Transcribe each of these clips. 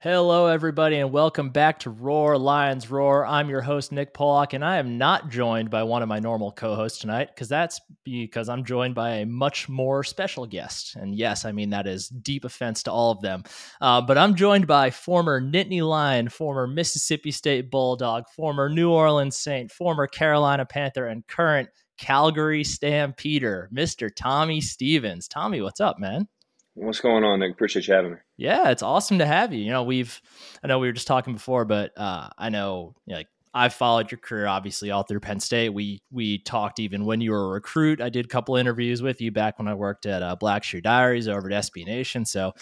Hello, everybody, and welcome back to Roar Lions Roar. I'm your host, Nick Pollock, and I am not joined by one of my normal co hosts tonight because that's because I'm joined by a much more special guest. And yes, I mean that is deep offense to all of them. Uh, but I'm joined by former Nittany Lion, former Mississippi State Bulldog, former New Orleans Saint, former Carolina Panther, and current Calgary Stampeder, Mr. Tommy Stevens. Tommy, what's up, man? What's going on, Nick? Appreciate you having me. Yeah, it's awesome to have you. You know, we've I know we were just talking before, but uh, I know you know, like I've followed your career obviously all through Penn State. We we talked even when you were a recruit. I did a couple interviews with you back when I worked at uh, Black Shoe Diaries over at SB Nation. So,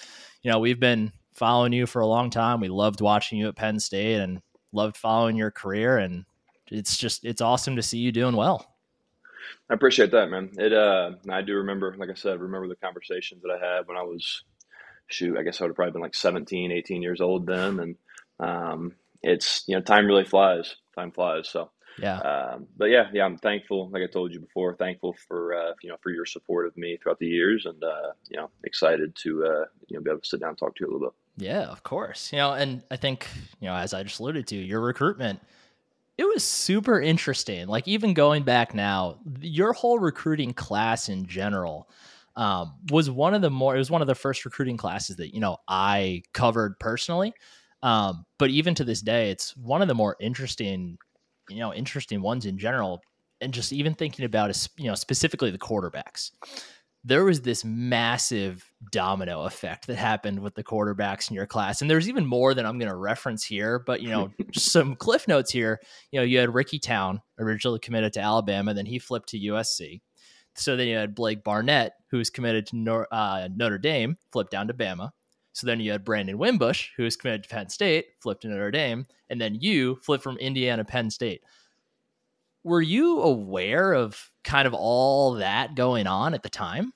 you know, we've been following you for a long time. We loved watching you at Penn State and loved following your career and it's just it's awesome to see you doing well. I appreciate that, man. It uh, I do remember, like I said, remember the conversations that I had when I was, shoot, I guess I would have probably been like 17, 18 years old then, and um, it's you know, time really flies. Time flies. So yeah. Um, but yeah, yeah, I'm thankful. Like I told you before, thankful for uh, you know for your support of me throughout the years, and uh, you know excited to uh, you know be able to sit down and talk to you a little bit. Yeah, of course. You know, and I think you know as I just alluded to, your recruitment it was super interesting. Like even going back now, your whole recruiting class in general um, was one of the more. It was one of the first recruiting classes that you know I covered personally. Um, but even to this day, it's one of the more interesting, you know, interesting ones in general. And just even thinking about, you know, specifically the quarterbacks there was this massive domino effect that happened with the quarterbacks in your class. And there's even more than I'm going to reference here, but you know, some cliff notes here. You know, you had Ricky Town originally committed to Alabama, then he flipped to USC. So then you had Blake Barnett, who was committed to Nor- uh, Notre Dame, flipped down to Bama. So then you had Brandon Wimbush, who was committed to Penn State, flipped to Notre Dame, and then you flipped from Indiana Penn State. Were you aware of kind of all that going on at the time?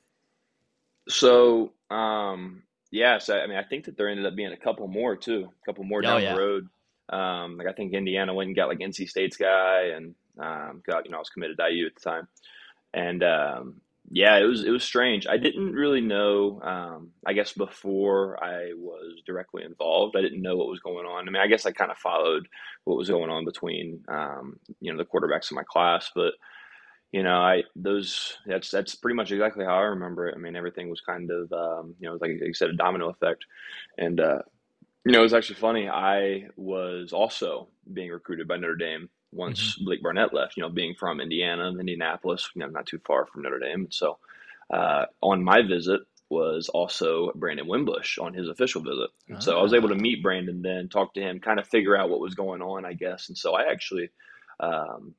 So, um, yes, I, I, mean, I think that there ended up being a couple more too, a couple more oh, down oh, yeah. the road. Um, like I think Indiana went and got like NC State's guy, and um, got you know I was committed to IU at the time, and um, yeah, it was it was strange. I didn't really know. Um, I guess before I was directly involved, I didn't know what was going on. I mean, I guess I kind of followed what was going on between um, you know the quarterbacks in my class, but you know, I those that's that's pretty much exactly how I remember it. I mean, everything was kind of um, you know, like you said, a domino effect, and uh, you know, it was actually funny. I was also being recruited by Notre Dame once mm-hmm. Blake Barnett left. You know, being from Indiana, Indianapolis, you know, not too far from Notre Dame. So, uh, on my visit was also Brandon Wimbush on his official visit. And so I was able to ah. meet Brandon then, talk to him, kind of figure out what was going on, I guess. And so I actually um,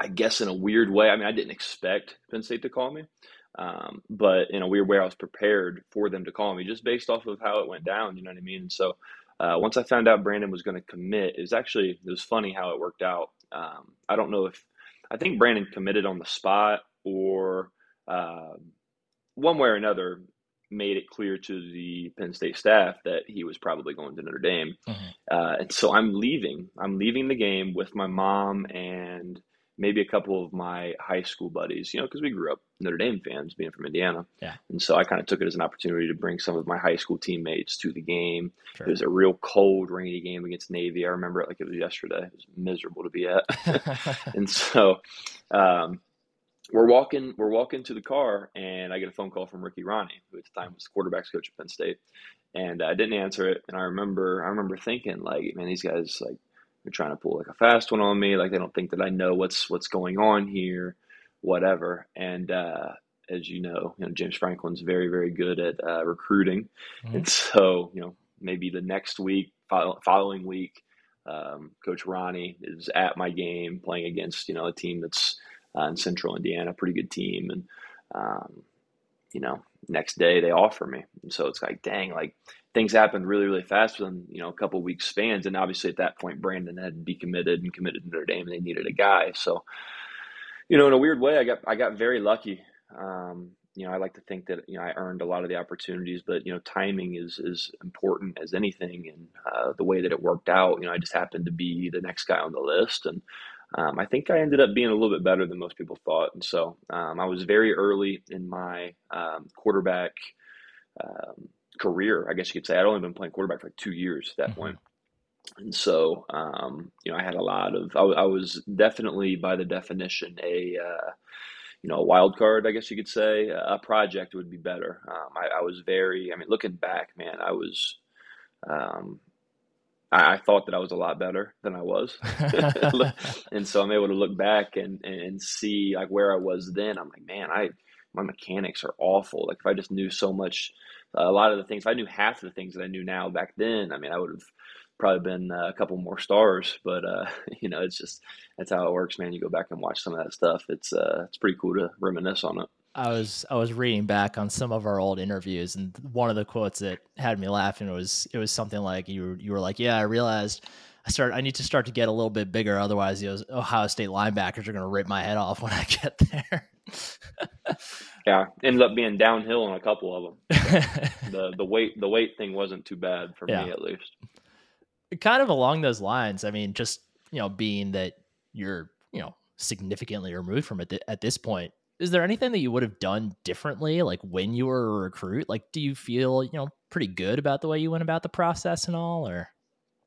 I guess in a weird way. I mean, I didn't expect Penn State to call me, um, but in a weird way, I was prepared for them to call me just based off of how it went down. You know what I mean? And so uh, once I found out Brandon was going to commit, it was actually it was funny how it worked out. Um, I don't know if I think Brandon committed on the spot or uh, one way or another made it clear to the Penn State staff that he was probably going to Notre Dame. Mm-hmm. Uh, and so I'm leaving. I'm leaving the game with my mom and maybe a couple of my high school buddies, you know, because we grew up Notre Dame fans being from Indiana. Yeah. And so I kind of took it as an opportunity to bring some of my high school teammates to the game. Sure. It was a real cold, rainy game against Navy. I remember it like it was yesterday. It was miserable to be at. and so um, we're walking we're walking to the car and I get a phone call from Ricky Rahne, who at the time was the quarterbacks coach at Penn State. And I didn't answer it. And I remember I remember thinking like, man, these guys like they're trying to pull like a fast one on me. Like they don't think that I know what's what's going on here, whatever. And uh, as you know, you know James Franklin's very very good at uh, recruiting, mm-hmm. and so you know maybe the next week, following week, um, Coach Rahne is at my game playing against you know a team that's uh, in Central Indiana, pretty good team, and um, you know next day they offer me, and so it's like dang, like things happened really, really fast within you know a couple weeks spans. And obviously at that point, Brandon had decommitted and committed to Notre Dame, and they needed a guy. So, you know, in a weird way, I got I got very lucky. Um, you know, I like to think that you know I earned a lot of the opportunities, but you know, timing is is important as anything, and uh, the way that it worked out, you know, I just happened to be the next guy on the list, and um, I think I ended up being a little bit better than most people thought, and so um, I was very early in my um, quarterback um, career, I guess you could say. I'd only been playing quarterback for like two years at that mm-hmm. point. And so, um, you know, I had a lot of, I, I, was definitely by the definition a, uh, you know, a wild card, I guess you could say. A project would be better. Um, I, I, was very, I mean, looking back, man, I was, um, I, I, thought that I was a lot better than I was. and so I'm able to look back and, and see like where I was then. I'm like, man, I, my mechanics are awful. Like if I just knew so much, a lot of the things, if I knew half of the things that I knew now back then, I mean, I would have probably been uh, a couple more stars. But uh, you know, it's just that's how it works, man. You go back and watch some of that stuff. It's uh, it's pretty cool to reminisce on it. I was I was reading back on some of our old interviews, and one of the quotes that had me laughing was it was something like you were, you were like, "Yeah, I realized I start I need to start to get a little bit bigger, otherwise those Ohio State linebackers are going to rip my head off when I get there." yeah, ended up being downhill on a couple of them. the the weight the weight thing wasn't too bad for yeah. me at least kind of along those lines, I mean, just you know, being that you're you know significantly removed from it at this point, is there anything that you would have done differently, like when you were a recruit? Like, do you feel you know pretty good about the way you went about the process and all, or?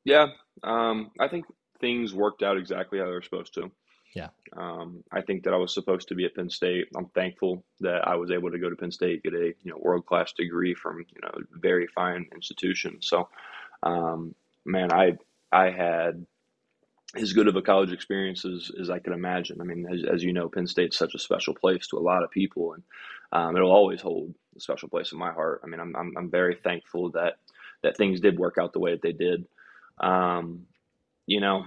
Yeah, um, I think things worked out exactly how they were supposed to. Yeah. Um, I think that I was supposed to be at Penn State. I'm thankful that I was able to go to Penn State, get a you know world class degree from you know very fine institution. So, um, man, I I had as good of a college experience as, as I could imagine. I mean, as, as you know, Penn State's such a special place to a lot of people, and um, it'll always hold a special place in my heart. I mean, I'm, I'm, I'm very thankful that that things did work out the way that they did. Um, you know,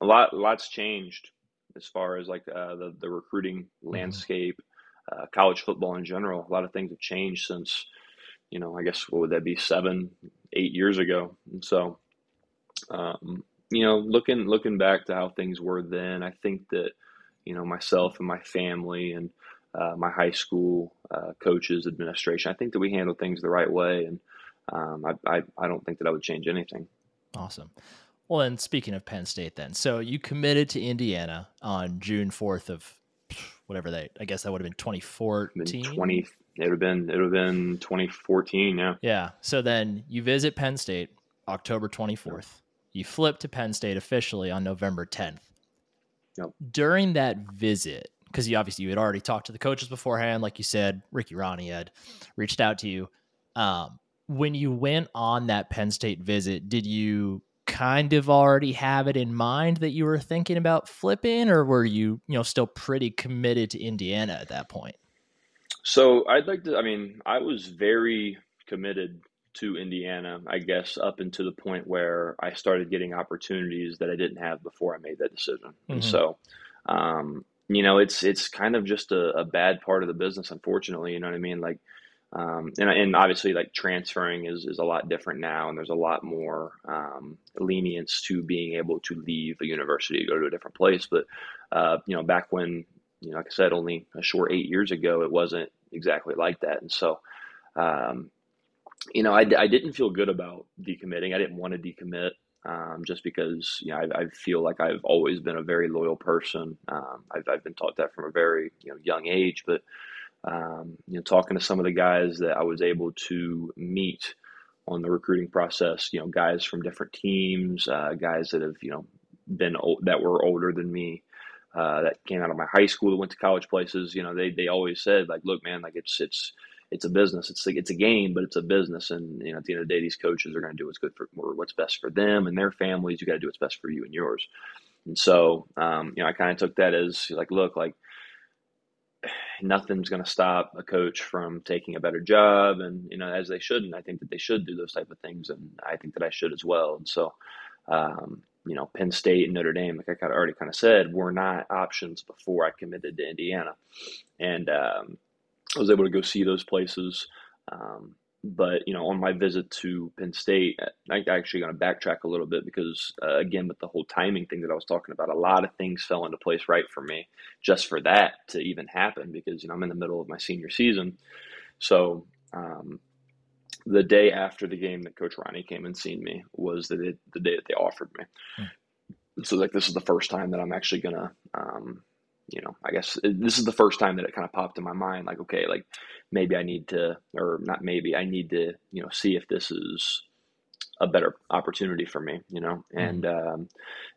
a lot lots changed as far as like uh, the the recruiting mm-hmm. landscape, uh, college football in general. A lot of things have changed since, you know, I guess what would that be seven, eight years ago, and so um, you know, looking looking back to how things were then, I think that you know myself and my family and uh, my high school uh, coaches, administration, I think that we handled things the right way, and um, I, I I don't think that I would change anything. Awesome. Well, and speaking of Penn State, then, so you committed to Indiana on June fourth of whatever they, I guess that would have been twenty fourteen. Twenty. It would have been. It would have been twenty fourteen. Yeah. Yeah. So then you visit Penn State October twenty fourth. You flip to Penn State officially on November 10th. Yep. During that visit, because you obviously you had already talked to the coaches beforehand, like you said, Ricky Rahne had reached out to you. Um, when you went on that Penn State visit, did you kind of already have it in mind that you were thinking about flipping, or were you, you know, still pretty committed to Indiana at that point? So I'd like to. I mean, I was very committed to Indiana, I guess, up until the point where I started getting opportunities that I didn't have before I made that decision. Mm-hmm. And so, um, you know, it's it's kind of just a, a, bad part of the business, unfortunately. You know what I mean? Like, um, and and obviously, like transferring is is a lot different now, and there's a lot more um, lenience to being able to leave a university to go to a different place. But uh, you know, back when you know, like I said, only a short eight years ago, it wasn't exactly like that, and so. Um, you know, I, I didn't feel good about decommitting. I didn't want to decommit um, just because, you know, I, I, feel like I've always been a very loyal person. Um, I've, I've been taught that from a very, you know, young age. But, um, you know, talking to some of the guys that I was able to meet on the recruiting process, you know, guys from different teams, uh, guys that have, you know, been old, that were older than me, uh, that came out of my high school, that went to college places, you know, they, they always said like, look, man, like it's, it's, it's a business. It's like it's a game, but it's a business. And you know, at the end of the day, these coaches are going to do what's good for what's best for them and their families. You got to do what's best for you and yours. And so, um, you know, I kind of took that as like, look, like nothing's going to stop a coach from taking a better job, and you know, as they should. And I think that they should do those type of things, and I think that I should as well. And so, um, you know, Penn State and Notre Dame, like I kind of already kind of said, were not options before I committed to Indiana, and um, I was able to go see those places. Um, but you know, on my visit to Penn State, I actually going to backtrack a little bit because uh, again, with the whole timing thing that I was talking about, a lot of things fell into place right for me just for that to even happen because you know I'm in the middle of my senior season, so. Um, the day after the game that Coach Rahne came and seen me was the, the day that they offered me. Hmm. So like this is the first time that I'm actually gonna um, you know, I guess this is the first time that it kind of popped in my mind, like, okay, like maybe I need to, or not maybe, I need to, you know, see if this is a better opportunity for me, you know. Mm-hmm. And um,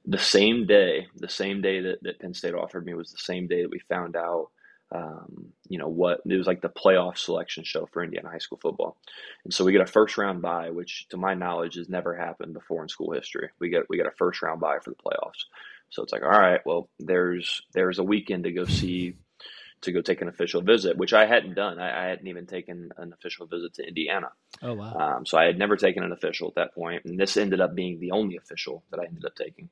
the same day, the same day that, that Penn State offered me was the same day that we found out, um, you know, what it was like the playoff selection show for Indiana high school football. And so we get a first round bye, which to my knowledge has never happened before in school history. We get we get a first round bye for the playoffs. So it's like, all right, well, there's there's a weekend to go see to go take an official visit, which I hadn't done. I, I hadn't even taken an official visit to Indiana. Oh wow! Um, so I had never taken an official at that point, and this ended up being the only official that I ended up taking.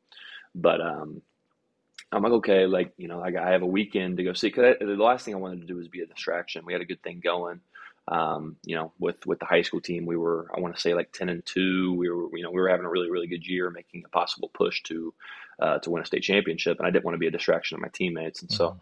But um, I'm like, okay, like you know, like I have a weekend to go see. Cause I, the last thing I wanted to do was be a distraction. We had a good thing going. Um, you know, with with the high school team, we were I want to say like ten and two. We were you know we were having a really really good year, making a possible push to uh, to win a state championship, and I didn't want to be a distraction to my teammates, and mm-hmm. so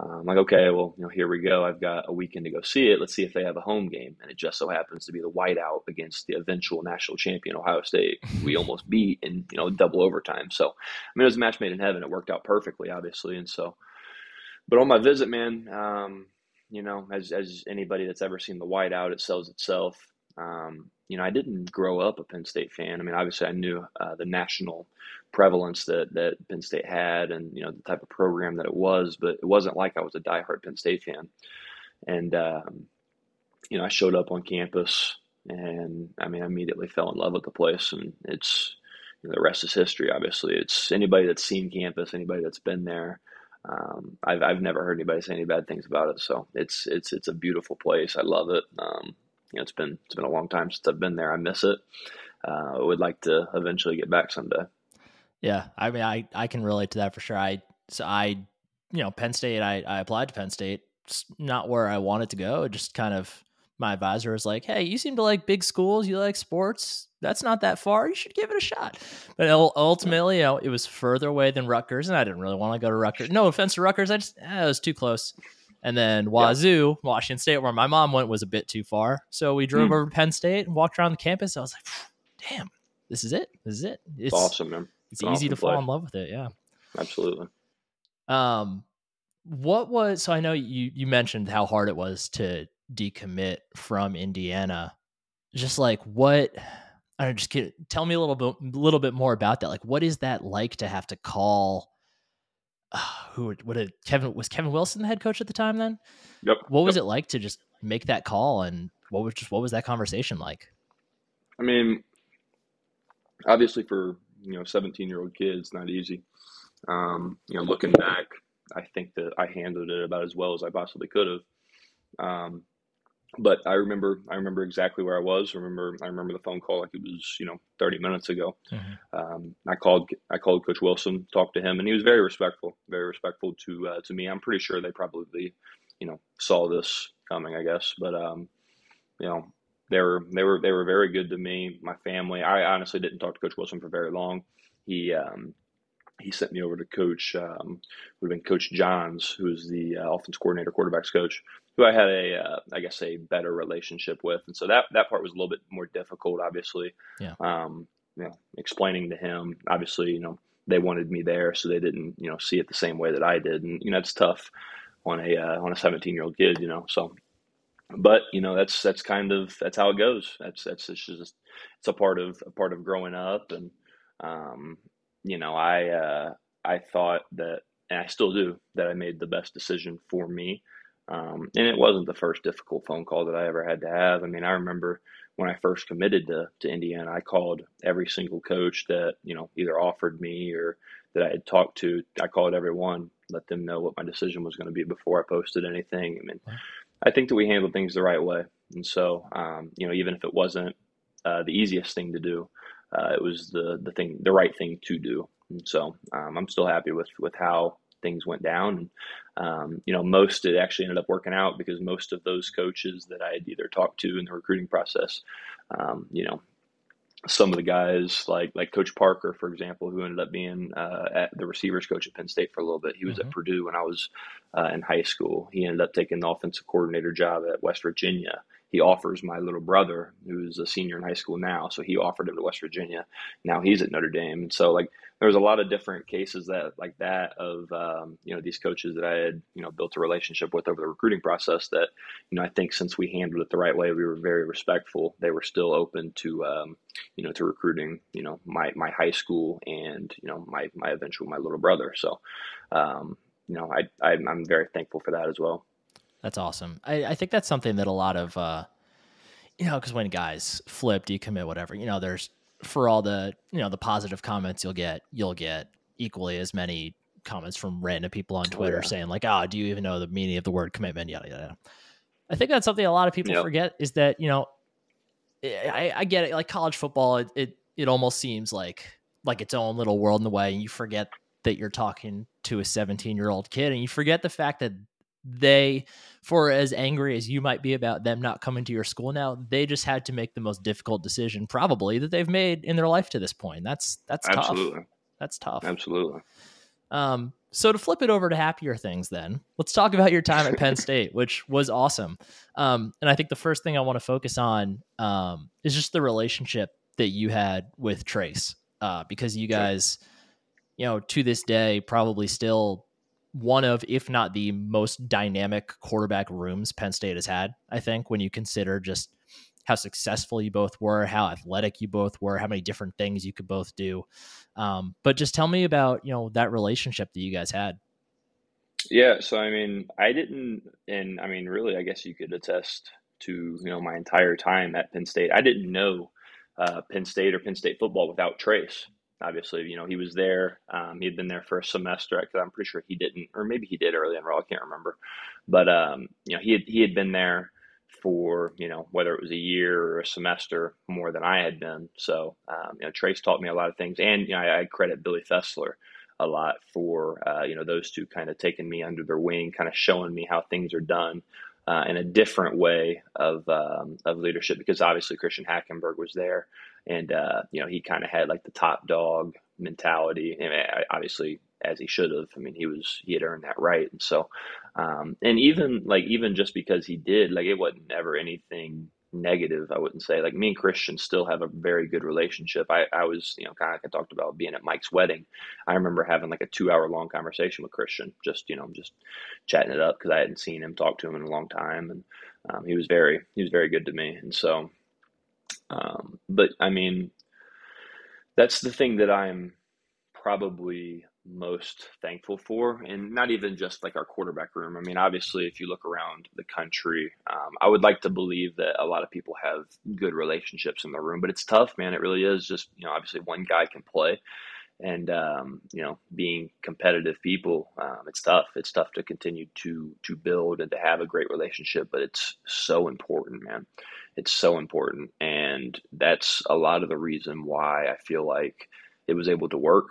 uh, I'm like, okay, well, you know, here we go. I've got a weekend to go see it. Let's see if they have a home game. And it just so happens to be the whiteout against the eventual national champion, Ohio State. We almost beat in, you know, double overtime. So, I mean, it was a match made in heaven. It worked out perfectly, obviously. And so, but on my visit, man, um, you know, as, as anybody that's ever seen the whiteout, it sells itself. Um, you know, I didn't grow up a Penn State fan. I mean, obviously, I knew uh, the national prevalence that that Penn State had, and you know the type of program that it was, but it wasn't like I was a diehard Penn State fan. And um, you know, I showed up on campus, and I mean, I immediately fell in love with the place, and it's you know, the rest is history. Obviously, it's anybody that's seen campus, anybody that's been there. Um, I've I've never heard anybody say any bad things about it, so it's it's it's a beautiful place. I love it. Um, you know, it's been it's been a long time since I've been there. I miss it. Uh, I would like to eventually get back someday. Yeah, I mean, I I can relate to that for sure. I so I, you know, Penn State. I I applied to Penn State. It's not where I wanted to go. It just kind of my advisor was like, "Hey, you seem to like big schools. You like sports. That's not that far. You should give it a shot." But ultimately, you know, it was further away than Rutgers, and I didn't really want to go to Rutgers. No offense to Rutgers, I just eh, it was too close. And then Wazoo, yeah. Washington State, where my mom went, was a bit too far. So we drove mm. over to Penn State and walked around the campus. I was like, damn, this is it. This is it. It's, it's awesome, man. It's, it's easy to fall in love with it. Yeah. Absolutely. Um, what was so I know you you mentioned how hard it was to decommit from Indiana. Just like what I don't just get, tell me a little bit a little bit more about that. Like what is that like to have to call who would have Kevin was Kevin Wilson the head coach at the time then? Yep. What was yep. it like to just make that call and what was just what was that conversation like? I mean, obviously for you know 17 year old kids, not easy. Um, you know, looking back, I think that I handled it about as well as I possibly could have. Um, but I remember I remember exactly where I was. I remember I remember the phone call like it was you know 30 minutes ago. Mm-hmm. Um, I called I called Coach Wilson, talked to him, and he was very respectful, very respectful to uh, to me. I'm pretty sure they probably you know saw this coming, I guess. But um, you know they were they were they were very good to me, my family. I honestly didn't talk to Coach Wilson for very long. He um, he sent me over to Coach um, would have been Coach Johns, who is the uh, offense coordinator, quarterbacks coach, who I had a uh, I guess a better relationship with, and so that that part was a little bit more difficult, obviously. Yeah. Um, you know, explaining to him, obviously, you know, they wanted me there, so they didn't, you know, see it the same way that I did, and you know, it's tough on a uh, on a 17 year old kid, you know. So, but you know, that's that's kind of that's how it goes. That's that's it's just it's a part of a part of growing up, and um, you know, I uh, I thought that, and I still do, that I made the best decision for me. Um, and it wasn't the first difficult phone call that I ever had to have. I mean, I remember when I first committed to, to Indiana, I called every single coach that, you know, either offered me or that I had talked to. I called everyone, let them know what my decision was going to be before I posted anything. I mean, I think that we handled things the right way. And so, um, you know, even if it wasn't uh, the easiest thing to do, uh, it was the the thing, the right thing to do. And so um, I'm still happy with with how things went down. And, um, you know, most it actually ended up working out because most of those coaches that I had either talked to in the recruiting process, um, you know, some of the guys like like Coach Parker, for example, who ended up being uh, at the receivers coach at Penn State for a little bit. He was mm-hmm. at Purdue when I was uh, in high school. He ended up taking the offensive coordinator job at West Virginia he offers my little brother, who's a senior in high school now. So he offered him to West Virginia. Now he's at Notre Dame. And so like there's a lot of different cases that like that of um, you know these coaches that I had you know built a relationship with over the recruiting process that you know I think since we handled it the right way we were very respectful they were still open to um, you know to recruiting you know my my high school and you know my my eventual my little brother so um, you know I, I I'm very thankful for that as well. That's awesome. I, I think that's something that a lot of uh, you know because when guys flip decommit whatever you know there's for all the you know the positive comments you'll get, you'll get equally as many comments from random people on Twitter oh, yeah. saying like, "Oh, do you even know the meaning of the word commitment?" Yada yada. I think that's something a lot of people yep. forget is that you know, I, I get it. Like college football, it, it it almost seems like like its own little world in the way, and you forget that you're talking to a 17 year old kid, and you forget the fact that they for as angry as you might be about them not coming to your school now they just had to make the most difficult decision probably that they've made in their life to this point. That's that's absolutely. Tough. that's tough. Absolutely. Um so to flip it over to happier things then let's talk about your time at penn state which was awesome. Um and i think the first thing i want to focus on um is just the relationship that you had with trace uh because you guys you know to this day probably still one of, if not the most dynamic quarterback rooms Penn State has had, I think, when you consider just how successful you both were, how athletic you both were, how many different things you could both do. Um, but just tell me about, you know, that relationship that you guys had. Yeah. So, I mean, I didn't, and I mean, really, I guess you could attest to, you know, my entire time at Penn State. I didn't know uh, Penn State or Penn State football without Trace obviously, you know, he was there. Um, he had been there for a semester. Because I'm pretty sure he didn't, or maybe he did early enroll. I can't remember. But um, you know, he had he had been there for you know whether it was a year or a semester more than I had been. So um, you know, Trace taught me a lot of things, and you know, I, I credit Billy Fessler a lot for uh, you know those two kind of taking me under their wing, kind of showing me how things are done. Uh, in a different way of um, of leadership, because obviously Christian Hackenberg was there, and uh, you know he kind of had like the top dog mentality, and obviously as he should have. I mean, he was he had earned that right, and so um, and even like even just because he did, like it wasn't ever anything negative. I wouldn't say like me and Christian still have a very good relationship. I, I was you know kind of like I talked about being at Mike's wedding. I remember having like a two hour long conversation with Christian, just you know just chatting it up because I hadn't seen him talk to him in a long time, and um, he was very he was very good to me, and so um, but I mean, that's the thing that I'm probably most thankful for, and not even just like our quarterback room. I mean, obviously, if you look around the country, um, I would like to believe that a lot of people have good relationships in the room, but it's tough, man. It really is. Just you know, obviously, one guy can play, and um, you know, being competitive people, um, it's tough. It's tough to continue to to build and to have a great relationship, but it's so important, man. It's so important. And that's a lot of the reason why I feel like it was able to work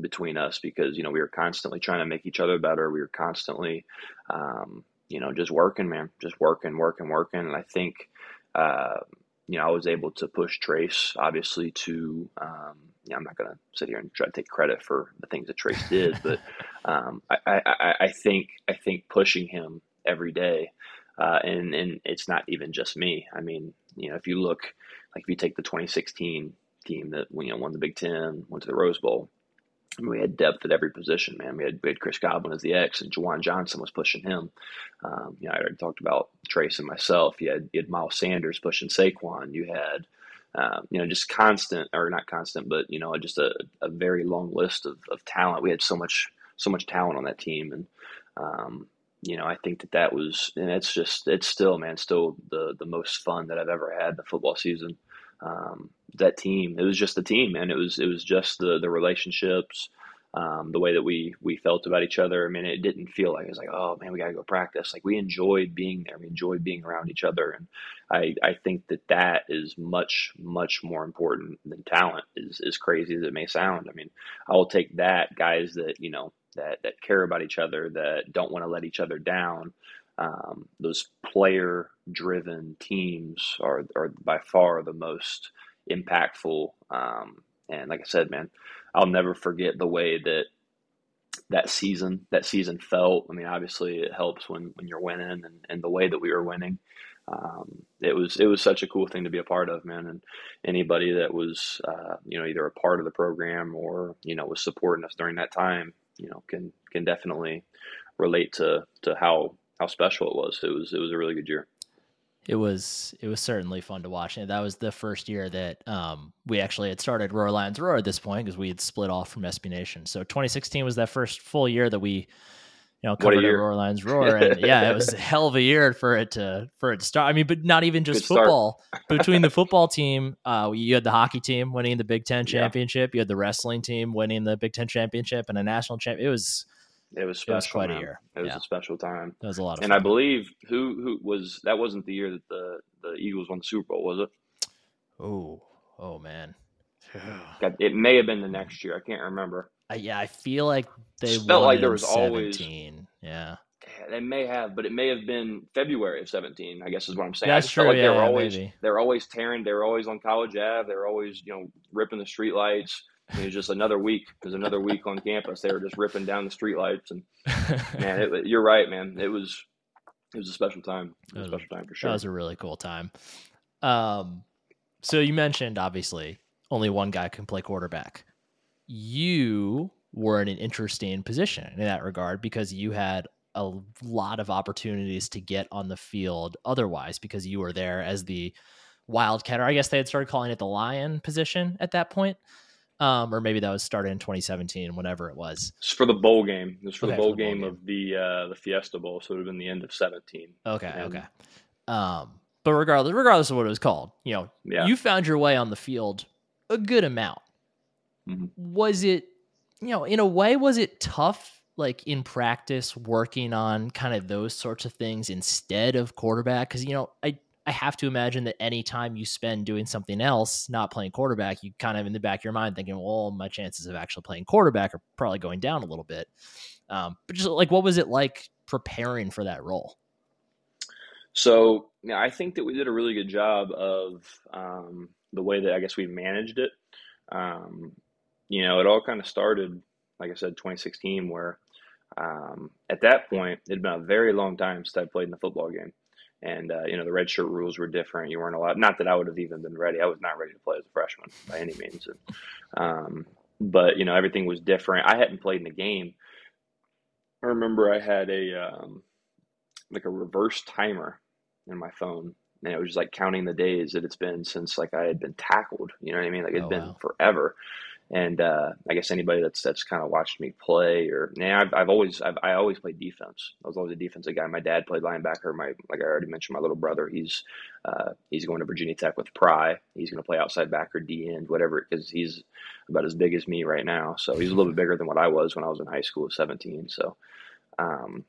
between us because, you know, we were constantly trying to make each other better. We were constantly, um, you know, just working, man, just working, working, working. And I think, uh, you know, I was able to push Trace, obviously, to, um, I'm not going to sit here and try to take credit for the things that Trace did, but um, I, I, I, think I think pushing him every day uh, and and it's not even just me. I mean, you know, if you look, like if you take the 2016 team that you know won the Big Ten, went to the Rose Bowl, We had depth at every position, man. We had, we had Chris Godwin as the X, and Juwan Johnson was pushing him. Um, you know, I already talked about Trace and myself. You had, you had Miles Sanders pushing Saquon. You had, um, you know, just constant, or not constant, but you know, just a, a very long list of, of talent. We had so much, so much talent on that team, and um, you know, I think that that was, and it's just, it's still, man, still the the most fun that I've ever had the football season. Um, that team, it was just the team, and It was, it was just the the relationships, um, the way that we we felt about each other. I mean, it didn't feel like it was like, oh man, we got to go practice. Like we enjoyed being there. We enjoyed being around each other, and I I think that that is much much more important than talent. Is as crazy as it may sound. I mean, I will take that guys that you know that that care about each other, that don't want to let each other down. Um, those player driven teams are are by far the most impactful. Um, and like I said, man, I'll never forget the way that that season that season felt. I mean, obviously it helps when when you're winning, and, and the way that we were winning. um, it was it was such a cool thing to be a part of, man. And anybody that was uh, you know either a part of the program or you know was supporting us during that time, you know, can can definitely relate to to how how special it was. It was it was a really good year. It was it was certainly fun to watch, and that was the first year that um, we actually had started Roar Lions Roar at this point because we had split off from SB Nation. So 2016 was that first full year that we you know, covered Roar Lions Roar, and yeah, it was a hell of a year for it to for it to start. I mean, but not even just Good football. Between the football team, uh, you had the hockey team winning the Big Ten championship. Yeah. You had the wrestling team winning the Big Ten championship and a national champ. It was it was special. It was quite man. a year. It was yeah. a special time. It was a lot of. And fun. I believe who who was that wasn't the year that the the Eagles won the Super Bowl, was it? Oh, oh man. it may have been the next year. I can't remember. Uh, yeah, I feel like they felt like there was 17. always yeah. They may have, but it may have been February of seventeen. I guess is what I'm saying. That's true. Like yeah, they were always maybe. they were always tearing. They were always on College Ave. They were always you know ripping the streetlights. It was just another week. It was another week on campus. They were just ripping down the streetlights, and man, it, you're right, man. It was it was a special time. It was a special time for sure. That was a really cool time. Um, so you mentioned obviously only one guy can play quarterback you were in an interesting position in that regard because you had a lot of opportunities to get on the field otherwise because you were there as the wildcat or i guess they had started calling it the lion position at that point um, or maybe that was started in 2017 whenever it was it's for the bowl game it was for okay, the bowl, for the bowl game, game, of the uh, the fiesta bowl so it would have been the end of 17 okay and, okay um, but regardless regardless of what it was called you know yeah. you found your way on the field a good amount Mm-hmm. Was it, you know, in a way, was it tough, like in practice, working on kind of those sorts of things instead of quarterback? Because, you know, I, I have to imagine that any time you spend doing something else, not playing quarterback, you kind of in the back of your mind thinking, well, my chances of actually playing quarterback are probably going down a little bit. Um, but just like, what was it like preparing for that role? So, I think that we did a really good job of um, the way that I guess we managed it. Um, you know, it all kind of started, like I said, 2016, where um, at that point, it had been a very long time since I played in the football game. And, uh, you know, the red shirt rules were different. You weren't allowed, not that I would have even been ready. I was not ready to play as a freshman by any means. And, um, but, you know, everything was different. I hadn't played in the game. I remember I had a, um, like a reverse timer in my phone and it was just like counting the days that it's been since like I had been tackled. You know what I mean? Like it'd oh, been wow. forever. And uh, I guess anybody that's that's kind of watched me play, or now I've, I've always I've, I always played defense. I was always a defensive guy. My dad played linebacker. My like I already mentioned, my little brother he's uh, he's going to Virginia Tech with Pry. He's going to play outside backer, D end, whatever, because he's about as big as me right now. So he's a little bit bigger than what I was when I was in high school, 17. So, um,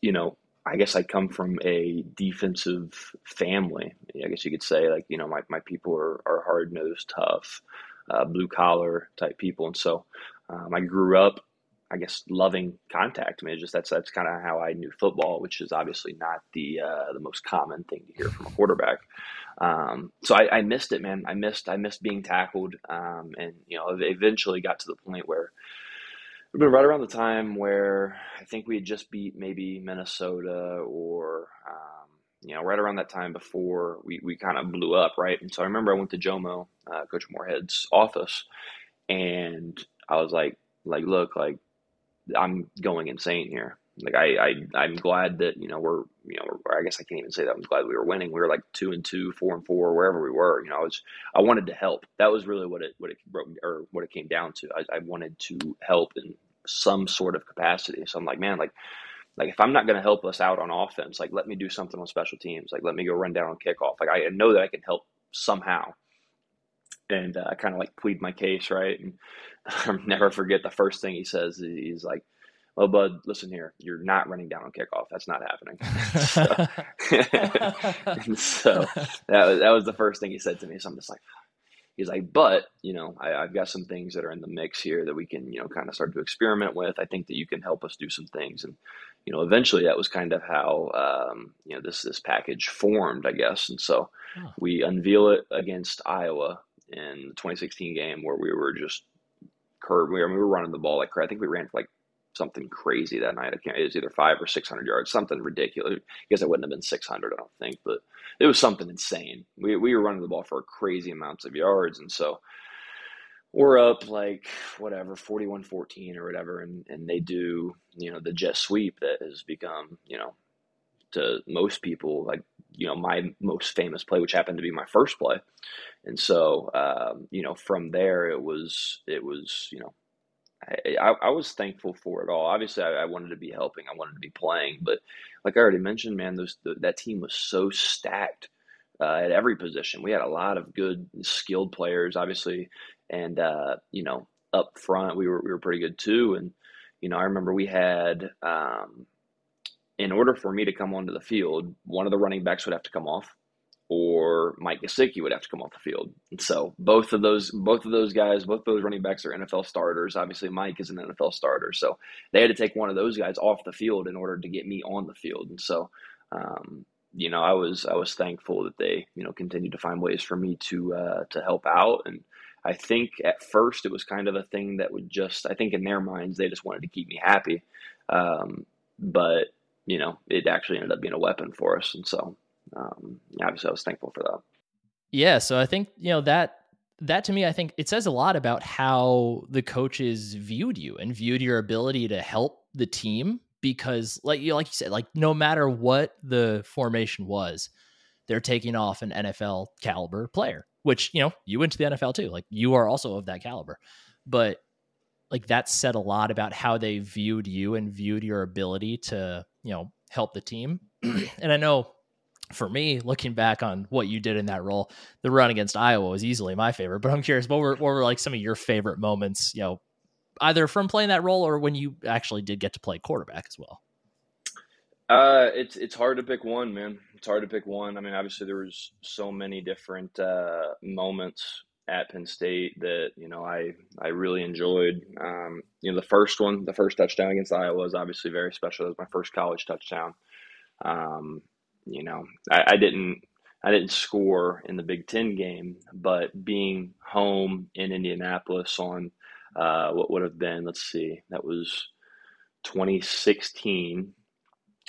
you know, I guess I come from a defensive family. I guess you could say, like, you know, my, my people are, are hard nosed, tough uh, blue collar type people. And so um, I grew up, I guess, loving contact. I mean, just that's that's kind of how I knew football, which is obviously not the uh, the most common thing to hear from a quarterback. Um, so I, I, missed it, man. I missed I missed being tackled, um, and you know, eventually got to the point where. We've been right around the time where I think we had just beat maybe Minnesota or um, you know, right around that time before we, we kind of blew up, right? And so I remember I went to Jomo, uh, Coach Moorhead's office, and I was like, like, look, like, I'm going insane here. Like, I, I, I'm glad that you know we're, you know, I guess I can't even say that I'm glad we were winning. We were like two and two, four and four, wherever we were. You know, I was, I wanted to help. That was really what it, what it broke, or what it came down to. I, I wanted to help in some sort of capacity. So I'm like, man, like like if I'm not going to help us out on offense, like let me do something on special teams. Like let me go run down on kickoff. Like I know that I can help somehow. And uh, I kind of like plead my case, right? And I'll never forget the first thing he says. He's like, "Well, bud, listen here. You're not running down on kickoff. That's not happening." so, so that was, that was the first thing he said to me. So I'm just like, he's like, but you know, I, have got some things that are in the mix here that we can, you know, kind of start to experiment with. I think that you can help us do some things, and you know, eventually that was kind of how um, you know this this package formed, I guess. And so oh. we unveil it against Iowa in the 2016 game where we were just curb. We, I mean, we were running the ball like I think we ran for like something crazy that night. I can't. It was either five or six hundred yards, something ridiculous. I guess it wouldn't have been six hundred, I don't think, but it was something insane. We we were running the ball for crazy amounts of yards, and so we're up like whatever 41-14 or whatever, and and they do you know the jet sweep that has become you know to most people like you know my most famous play, which happened to be my first play, and so um, you know from there it was it was you know I, I, was thankful for it all. Obviously, I, I, wanted to be helping. I wanted to be playing, but like I already mentioned, man, those the, that team was so stacked uh, at every position. We had a lot of good, skilled players, obviously, and uh, you know, up front we were we were pretty good too. And you know, I remember we had, um, in order for me to come onto the field, one of the running backs would have to come off or Mike Gesicki would have to come off the field. And so both of those both of those guys, both those running backs are NFL starters. Obviously, Mike is an NFL starter, so they had to take one of those guys off the field in order to get me on the field. And so, um, you know, I was I was thankful that they you know continued to find ways for me to uh, to help out. And I think at first it was kind of a thing that would just I think in their minds they just wanted to keep me happy, um, but you know it actually ended up being a weapon for us. And so um, obviously I was thankful for that. Yeah, so I think you know that that to me, I think it says a lot about how the coaches viewed you and viewed your ability to help the team because, like you like you said, like no matter what the formation was, they're taking off an NFL caliber player. Which you know you went to the NFL too. Like you are also of that caliber, but like that said a lot about how they viewed you and viewed your ability to you know help the team. and I know for me, looking back on what you did in that role, the run against Iowa was easily my favorite. But I'm curious, what were what were like some of your favorite moments? You know, either from playing that role or when you actually did get to play quarterback as well. Uh, it's it's hard to pick one, man. It's hard to pick one. I mean, obviously there was so many different uh, moments at Penn State that you know I I really enjoyed. Um, you know, the first one, the first touchdown against Iowa was obviously very special. It was my first college touchdown. Um, you know, I, I didn't I didn't score in the Big Ten game, but being home in Indianapolis on uh, what would have been, let's see, that was 2016.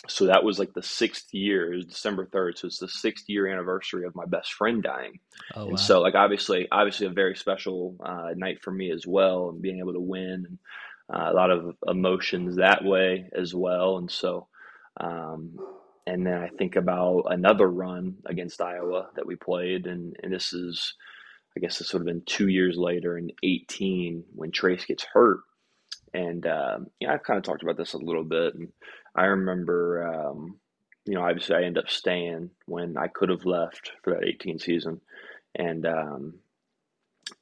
So that was like the sixth year. It was December 3rd. So it's the sixth year anniversary of my best friend dying. Oh, wow. And so, like, obviously, obviously, a very special uh, night for me as well, and being able to win, and uh, a lot of emotions that way as well. And so, um, and then I think about another run against Iowa that we played, and, and this is, I guess, this would have been two years later in 18 when Trace gets hurt. And, um, yeah, I've kind of talked about this a little bit. And I remember, um, you know, obviously I ended up staying when I could have left for that 18 season. And, um,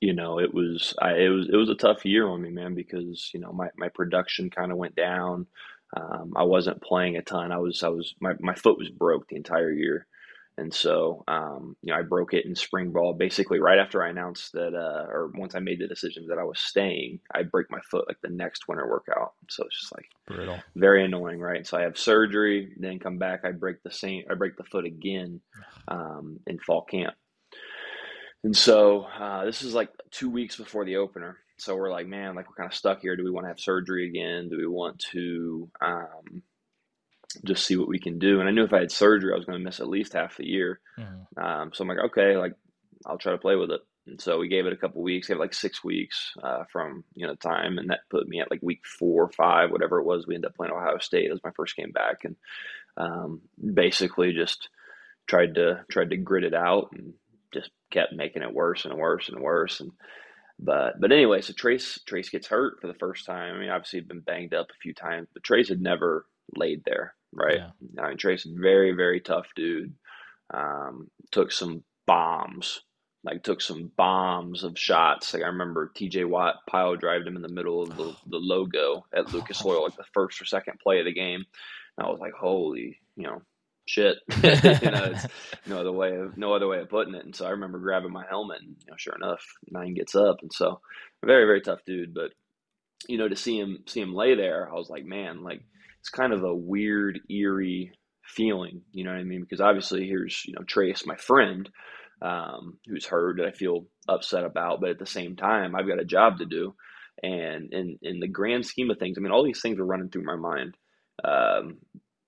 you know, it was, I, it was, it was a tough year on me, man, because, you know, my, my production kind of went down. Um, I wasn't playing a ton. I was I was my, my foot was broke the entire year, and so um, you know I broke it in spring ball basically right after I announced that uh, or once I made the decision that I was staying. I break my foot like the next winter workout, so it's just like brutal, very annoying, right? So I have surgery, then come back, I break the same, I break the foot again um, in fall camp. And so uh, this is like two weeks before the opener. So we're like, man, like we're kind of stuck here. Do we want to have surgery again? Do we want to um, just see what we can do? And I knew if I had surgery, I was going to miss at least half the year. Mm-hmm. Um, so I'm like, okay, like I'll try to play with it. And so we gave it a couple weeks, gave it like six weeks uh, from you know time, and that put me at like week four or five, whatever it was. We ended up playing Ohio State. It was my first game back, and um, basically just tried to tried to grit it out and just kept making it worse and worse and worse. And but but anyway, so Trace Trace gets hurt for the first time. I mean, obviously he'd been banged up a few times, but Trace had never laid there, right? Yeah. I mean, very very tough dude. Um, took some bombs, like took some bombs of shots. Like I remember T.J. Watt pile drived him in the middle of the, the logo at Lucas Oil, like the first or second play of the game. And I was like, holy, you know, shit. you know, it's no other way of no other way of putting it. And so I remember grabbing my helmet, and you know, sure enough, nine gets up, and so very very tough dude. But you know, to see him see him lay there, I was like, man, like it's kind of a weird, eerie feeling. You know what I mean? Because obviously here's you know Trace, my friend, um, who's hurt that I feel upset about, but at the same time, I've got a job to do. And in in the grand scheme of things, I mean, all these things were running through my mind. Um,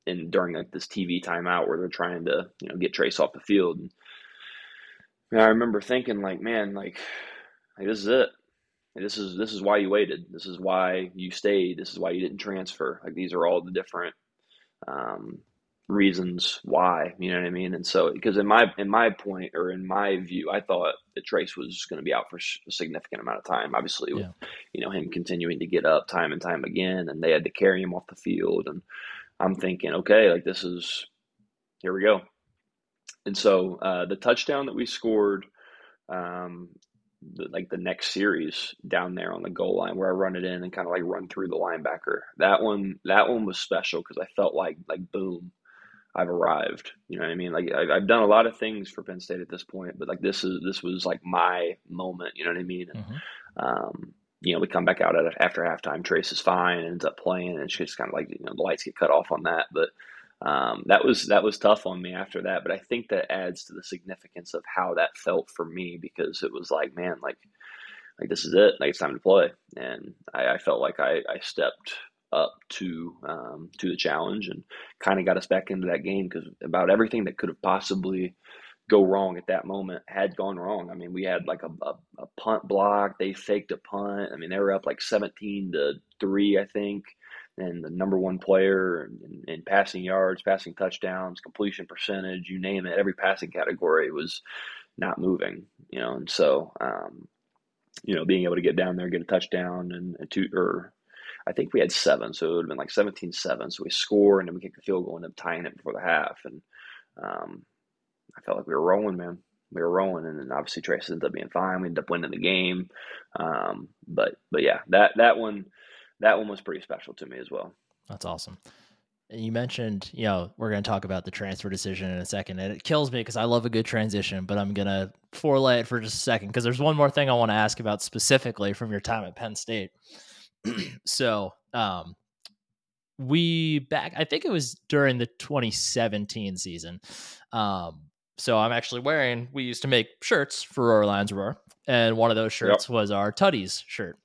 and during like this TV timeout where they're trying to you know get Trace off the field, and I remember thinking like, man, like, like this is it. Like, this is this is why you waited. This is why you stayed. This is why you didn't transfer. Like these are all the different um, reasons why. You know what I mean? And so because in my in my point or in my view, I thought that Trace was going to be out for a significant amount of time. Obviously, with yeah. you know him continuing to get up time and time again, and they had to carry him off the field and I'm thinking, okay, like this is here we go. And so uh, the touchdown that we scored, um, the, like the next series down there on the goal line where I run it in and kind of like run through the linebacker. That one, that one was special because I felt like like boom, I've arrived. You know what I mean? Like I, have done a lot of things for Penn State at this point, but like this is this was like my moment. You know what I mean? And, mm-hmm. um, you know, we come back out at after halftime. Trace is fine and ends up playing, and it's just kind of like you know the lights get cut off on that. But um, that was that was tough on me after that. But I think that adds to the significance of how that felt for me because it was like, man, like like this is it, like it's time to play, and I, I felt like I, I stepped up to um, to the challenge and kind of got us back into that game because about everything that could have possibly go wrong at that moment had gone wrong. I mean, we had like a, a, a, punt block. They faked a punt. I mean, they were up like 17 to 3, I think. And the number one player in, in passing yards, passing touchdowns, completion percentage, you name it, every passing category was not moving, you know. And so, um, you know, being able to get down there, get a touchdown and two, or I think we had seven. So it would have been like 17 7. So we score and then we kick the field goal and end up tying it before the half. And, um, I felt like we were rolling, man. We were rolling, and then obviously Trace ended up being fine. We ended up winning the game. Um, but but yeah, that that one that one was pretty special to me as well. That's awesome. And you mentioned, you know, we're going to talk about the transfer decision in a second, and it kills me because I love a good transition, but I'm going to forelay it for just a second because there's one more thing I want to ask about specifically from your time at Penn State. so, um, we back, I think it was during the 2017 season. Um, so I'm actually wearing. We used to make shirts for Roar Lions Roar, and one of those shirts yep. was our Tutties shirt.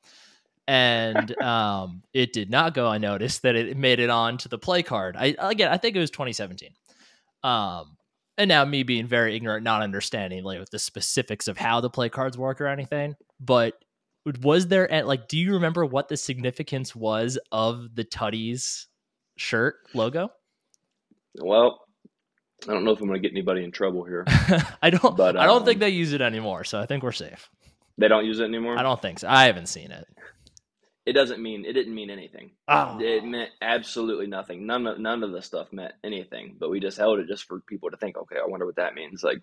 And um, it did not go unnoticed that it made it on to the play card. I again, I think it was 2017. Um, and now me being very ignorant, not understanding like the specifics of how the play cards work or anything. But was there at like, do you remember what the significance was of the Tutties shirt logo? Well, I don't know if I'm going to get anybody in trouble here. I don't. But I don't um, think they use it anymore, so I think we're safe. They don't use it anymore. I don't think so. I haven't seen it. It doesn't mean it didn't mean anything. Oh. It meant absolutely nothing. None of none of the stuff meant anything. But we just held it just for people to think. Okay, I wonder what that means. Like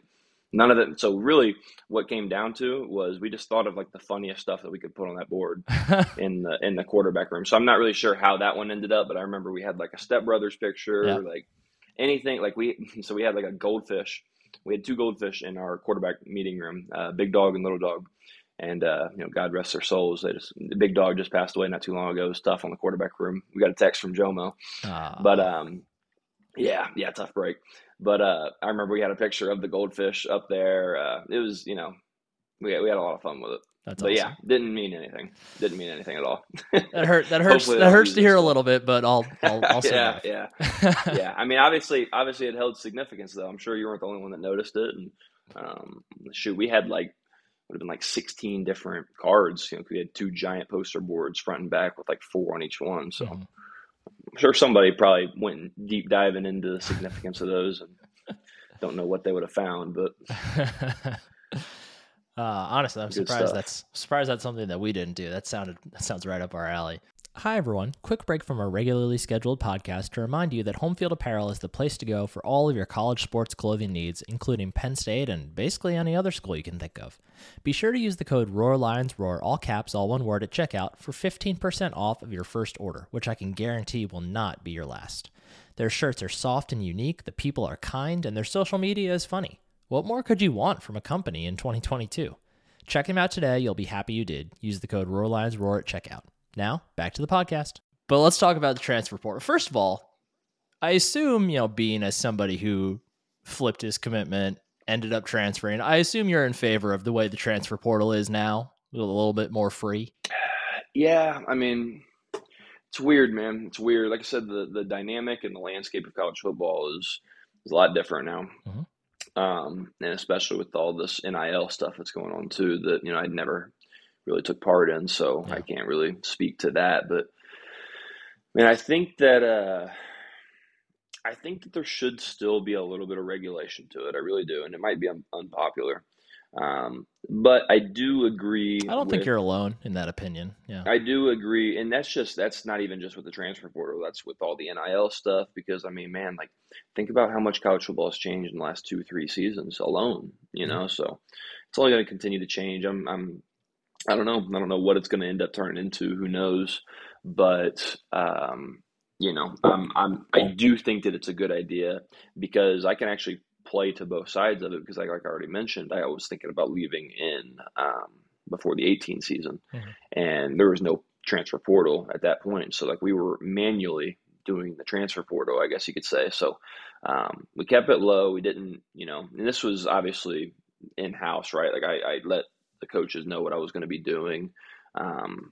none of it. So really, what came down to was we just thought of like the funniest stuff that we could put on that board in the in the quarterback room. So I'm not really sure how that one ended up, but I remember we had like a stepbrothers picture, yeah. like anything like we so we had like a goldfish. We had two goldfish in our quarterback meeting room, uh, big dog and little dog. And uh, you know, God rest their souls. They just the big dog just passed away not too long ago. It was tough on the quarterback room. We got a text from Jomo, uh, but um, yeah, yeah, tough break. But uh, I remember we had a picture of the goldfish up there. Uh, it was you know, we we had a lot of fun with it. That's but awesome. yeah, didn't mean anything. Didn't mean anything at all. that hurt. That hurts. that hurts to hear a little bit, but I'll. I'll, I'll yeah, yeah, yeah. I mean, obviously, obviously, it held significance, though. I'm sure you weren't the only one that noticed it. And um, shoot, we had like would have been like 16 different cards. You know, we had two giant poster boards, front and back, with like four on each one. So mm-hmm. I'm sure somebody probably went deep diving into the significance of those and don't know what they would have found, but. Uh, honestly, I'm surprised stuff. that's surprised that's something that we didn't do. That sounded that sounds right up our alley. Hi everyone. Quick break from our regularly scheduled podcast to remind you that Home Field Apparel is the place to go for all of your college sports clothing needs, including Penn State and basically any other school you can think of. Be sure to use the code Roar Lions Roar, all caps, all one word at checkout for 15% off of your first order, which I can guarantee will not be your last. Their shirts are soft and unique, the people are kind, and their social media is funny. What more could you want from a company in 2022? Check them out today. You'll be happy you did. Use the code Roar Lions Roar at checkout. Now, back to the podcast. But let's talk about the transfer portal. First of all, I assume, you know, being as somebody who flipped his commitment, ended up transferring, I assume you're in favor of the way the transfer portal is now, a little bit more free. Yeah, I mean, it's weird, man. It's weird. Like I said, the the dynamic and the landscape of college football is is a lot different now. Mm-hmm. Um, and especially with all this NIL stuff that's going on too, that you know I'd never really took part in, so yeah. I can't really speak to that. But I mean, I think that uh, I think that there should still be a little bit of regulation to it. I really do, and it might be un- unpopular. Um, but I do agree. I don't with, think you're alone in that opinion. Yeah, I do agree, and that's just that's not even just with the transfer portal. That's with all the NIL stuff. Because I mean, man, like think about how much college football has changed in the last two, three seasons alone. You know, mm-hmm. so it's only going to continue to change. I'm, I'm, I don't know. I don't know what it's going to end up turning into. Who knows? But um, you know, um, I'm I do think that it's a good idea because I can actually play to both sides of it because, like, like I already mentioned, I was thinking about leaving in um, before the 18 season, mm-hmm. and there was no transfer portal at that point. So, like, we were manually doing the transfer portal, I guess you could say. So, um, we kept it low. We didn't, you know, and this was obviously in house, right? Like, I, I, let the coaches know what I was going to be doing. Um,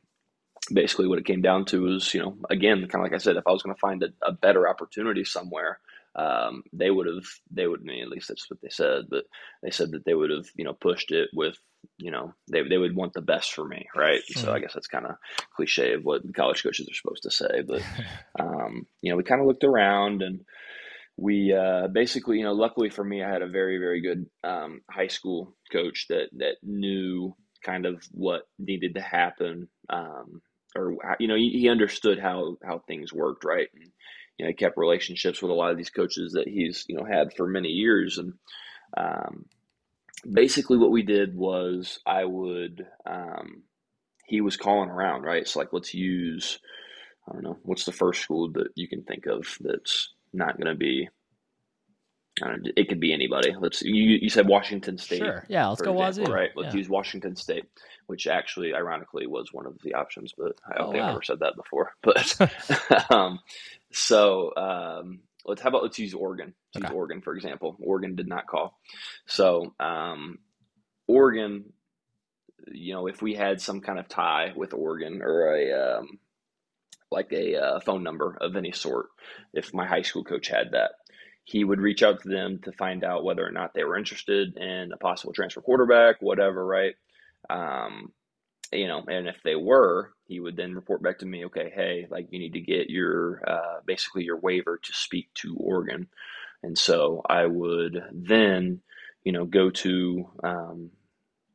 basically, what it came down to was, you know, again, kind of like I said, if I was going to find a, a better opportunity somewhere, um, they would have they would I mean, at least that's what they said but they said that they would have you know pushed it with you know they, they would want the best for me right mm-hmm. so i guess that's kind of cliche of what college coaches are supposed to say but um, you know we kind of looked around and we uh, basically you know luckily for me i had a very very good um, high school coach that that knew kind of what needed to happen um, or you know he, he understood how how things worked right and you know, he kept relationships with a lot of these coaches that he's, you know, had for many years. And um, basically what we did was I would, um, he was calling around, right? So like, let's use, I don't know, what's the first school that you can think of that's not going to be, it could be anybody. Let's you, you said Washington State. Sure. Yeah, let's go example, Wazoo. Right. Let's yeah. use Washington State, which actually, ironically, was one of the options, but I don't oh, think wow. I've ever said that before. But um, so um, let's how about let's use Oregon. Let's okay. use Oregon for example. Oregon did not call. So um, Oregon, you know, if we had some kind of tie with Oregon or a um, like a uh, phone number of any sort, if my high school coach had that, he would reach out to them to find out whether or not they were interested in a possible transfer quarterback, whatever, right? Um, you know, and if they were, he would then report back to me, okay, hey, like you need to get your uh, basically your waiver to speak to Oregon, and so I would then, you know, go to um,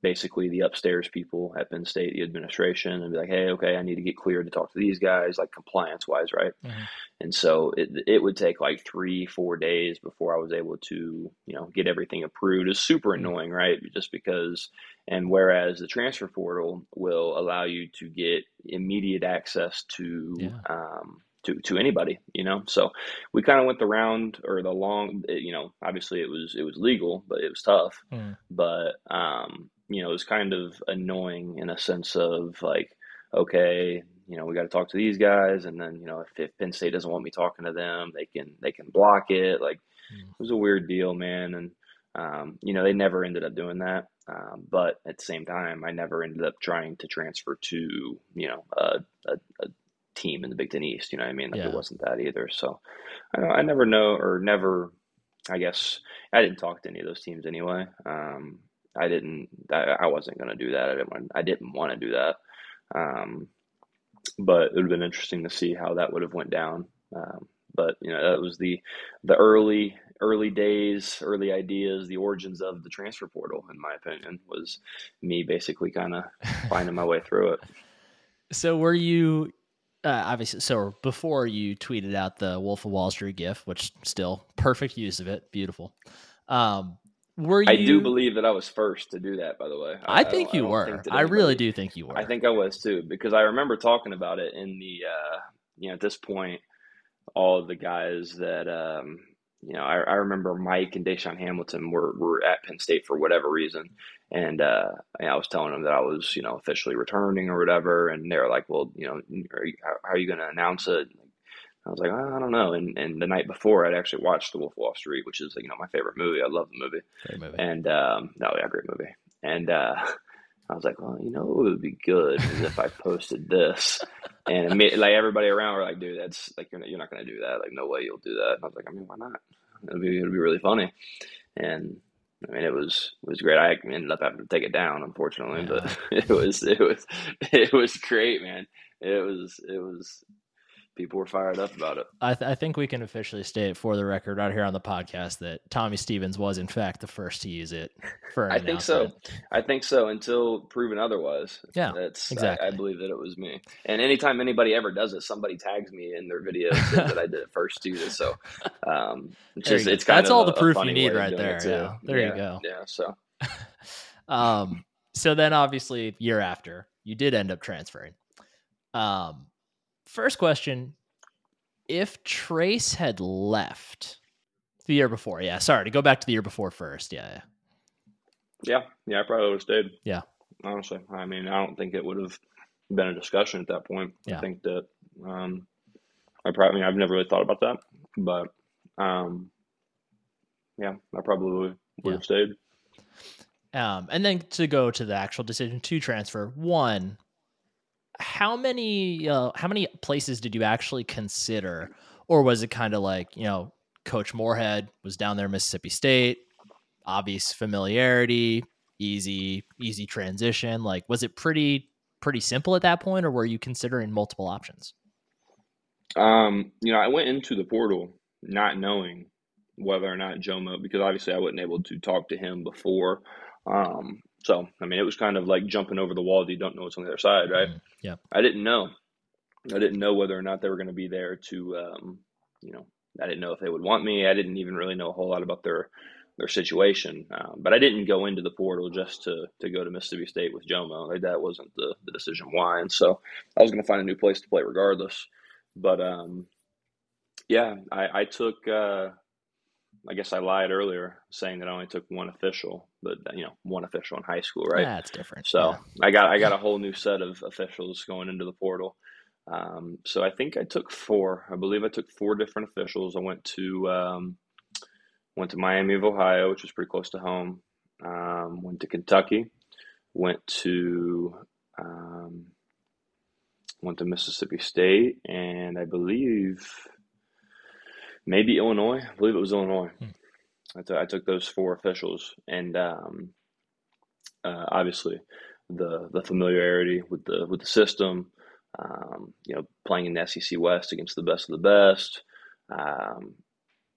basically the upstairs people at Penn State, the administration, and be like, hey, okay, I need to get cleared to talk to these guys, like compliance wise, right? Mm-hmm. And so it, it would take like three, four days before I was able to, you know, get everything approved. It's super mm-hmm. annoying, right? Just because, and whereas the transfer portal will allow you to get immediate access to, yeah. um, to, to anybody, you know. So we kind of went the round or the long, you know. Obviously, it was it was legal, but it was tough. Mm. But um, you know, it was kind of annoying in a sense of like, okay, you know, we got to talk to these guys, and then you know, if, if Penn State doesn't want me talking to them, they can they can block it. Like, mm. it was a weird deal, man, and um, you know, they never ended up doing that. Um, but at the same time, I never ended up trying to transfer to you know a, a, a team in the Big Ten East. You know what I mean? Yeah. it wasn't that either. So I, I never know or never. I guess I didn't talk to any of those teams anyway. Um, I didn't. I, I wasn't going to do that. I didn't. Want, I didn't want to do that. Um, but it would have been interesting to see how that would have went down. Um, but you know, that was the the early early days, early ideas, the origins of the transfer portal. In my opinion, was me basically kind of finding my way through it. So, were you uh, obviously? So, before you tweeted out the Wolf of Wall Street gif, which still perfect use of it, beautiful. Um, were you? I do believe that I was first to do that. By the way, I, I think I you were. Think I really do think you were. I think I was too because I remember talking about it in the uh, you know at this point, all of the guys that um, you know I, I remember Mike and DaeSean Hamilton were were at Penn State for whatever reason, and uh, I was telling them that I was you know officially returning or whatever, and they were like, well, you know, are you, how are you going to announce it? I was like, I don't know. And and the night before, I'd actually watched The Wolf of Wall Street, which is you know my favorite movie. I love the movie. Great movie. And um, no, yeah, great movie. And uh, I was like, well, you know, it would be good if I posted this. And made, like everybody around were like, dude, that's like, you're not, you're not going to do that. Like, no way you'll do that. And I was like, I mean, why not? It'll be, it'll be really funny. And I mean, it was, it was great. I ended up having to take it down, unfortunately, yeah. but it was, it was, it was great, man. It was, it was, people were fired up about it. I, th- I, think we can officially state for the record right here on the podcast that Tommy Stevens was in fact the first to use it. For I think so. I think so until proven otherwise. Yeah, that's exactly. I, I, believe that it was me. And anytime anybody ever does it, somebody tags me in their video that I did it first too. So um, it's just it's kind that's of all the proof you need right there. Yeah, there yeah, you go. Yeah. So. um. So then, obviously, year after, you did end up transferring. Um First question If Trace had left the year before, yeah, sorry, to go back to the year before first, yeah. Yeah, yeah, yeah, I probably would have stayed. Yeah. Honestly. I mean, I don't think it would have been a discussion at that point. Yeah. I think that um I probably I mean I've never really thought about that. But um yeah, I probably would yeah. have stayed. Um, and then to go to the actual decision to transfer, one, how many uh, how many places did you actually consider, or was it kind of like you know Coach Moorhead was down there, Mississippi State, obvious familiarity, easy easy transition. Like, was it pretty pretty simple at that point, or were you considering multiple options? Um, you know, I went into the portal not knowing whether or not Jomo, because obviously I wasn't able to talk to him before. Um, so, I mean, it was kind of like jumping over the wall that you don't know what's on the other side, right? Mm, yeah. I didn't know. I didn't know whether or not they were going to be there to, um, you know, I didn't know if they would want me. I didn't even really know a whole lot about their their situation. Um, but I didn't go into the portal just to to go to Mississippi State with Jomo. Like that wasn't the, the decision why. And so I was going to find a new place to play regardless. But um, yeah, I, I took. Uh, I guess I lied earlier saying that I only took one official, but you know, one official in high school, right? That's different. So yeah. I got I got a whole new set of officials going into the portal. Um, so I think I took four. I believe I took four different officials. I went to um, went to Miami of Ohio, which was pretty close to home. Um, went to Kentucky. Went to um, went to Mississippi State, and I believe maybe Illinois. I believe it was Illinois. Hmm. I, t- I took those four officials, and um, uh, obviously the the familiarity with the with the system. Um, you know, playing in the SEC West against the best of the best. Um,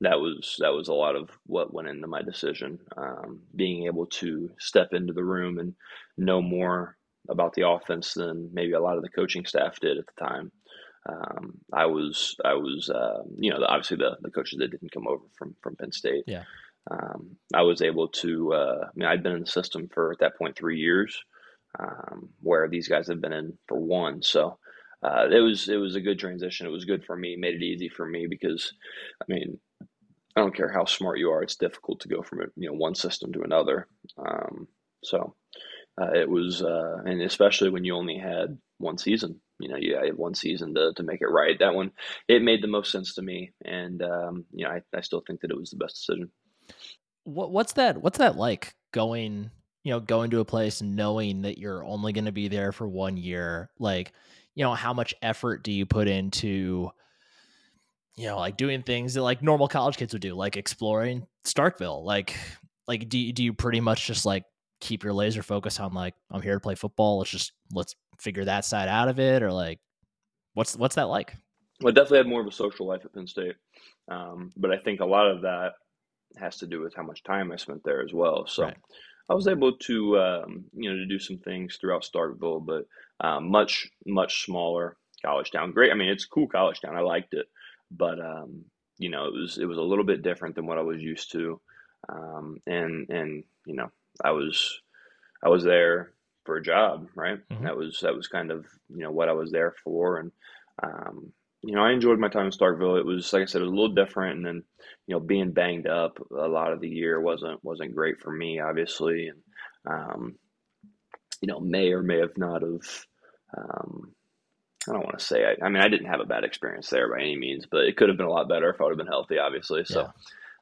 that was that was a lot of what went into my decision. Um, being able to step into the room and know more about the offense than maybe a lot of the coaching staff did at the time um, I was I was uh, you know obviously the the coaches that didn't come over from from Penn State. Yeah. Um, I was able to. Uh, I mean, I'd been in the system for at that point three years, um, where these guys have been in for one. So uh, it was it was a good transition. It was good for me. Made it easy for me because, I mean, I don't care how smart you are. It's difficult to go from you know one system to another. Um, so uh, it was, uh, and especially when you only had one season you know, you have one season to, to make it right. That one, it made the most sense to me, and um, you know, I, I still think that it was the best decision. What what's that? What's that like going? You know, going to a place knowing that you're only going to be there for one year. Like, you know, how much effort do you put into? You know, like doing things that like normal college kids would do, like exploring Starkville. Like, like do do you pretty much just like keep your laser focus on like I'm here to play football. Let's just let's figure that side out of it, or like what's what's that like? Well, I definitely had more of a social life at Penn State, um, but I think a lot of that has to do with how much time I spent there as well. So right. I was able to um, you know to do some things throughout Starkville, but um, much much smaller college town. Great, I mean it's cool college town. I liked it, but um, you know it was it was a little bit different than what I was used to, um, and and you know I was I was there for a job, right? Mm-hmm. That was that was kind of you know what I was there for, and um, you know I enjoyed my time in Starkville. It was like I said, it was a little different, and then you know being banged up a lot of the year wasn't wasn't great for me, obviously, and um, you know may or may have not have. Um, I don't want to say I, I mean I didn't have a bad experience there by any means, but it could have been a lot better if I would have been healthy, obviously. So,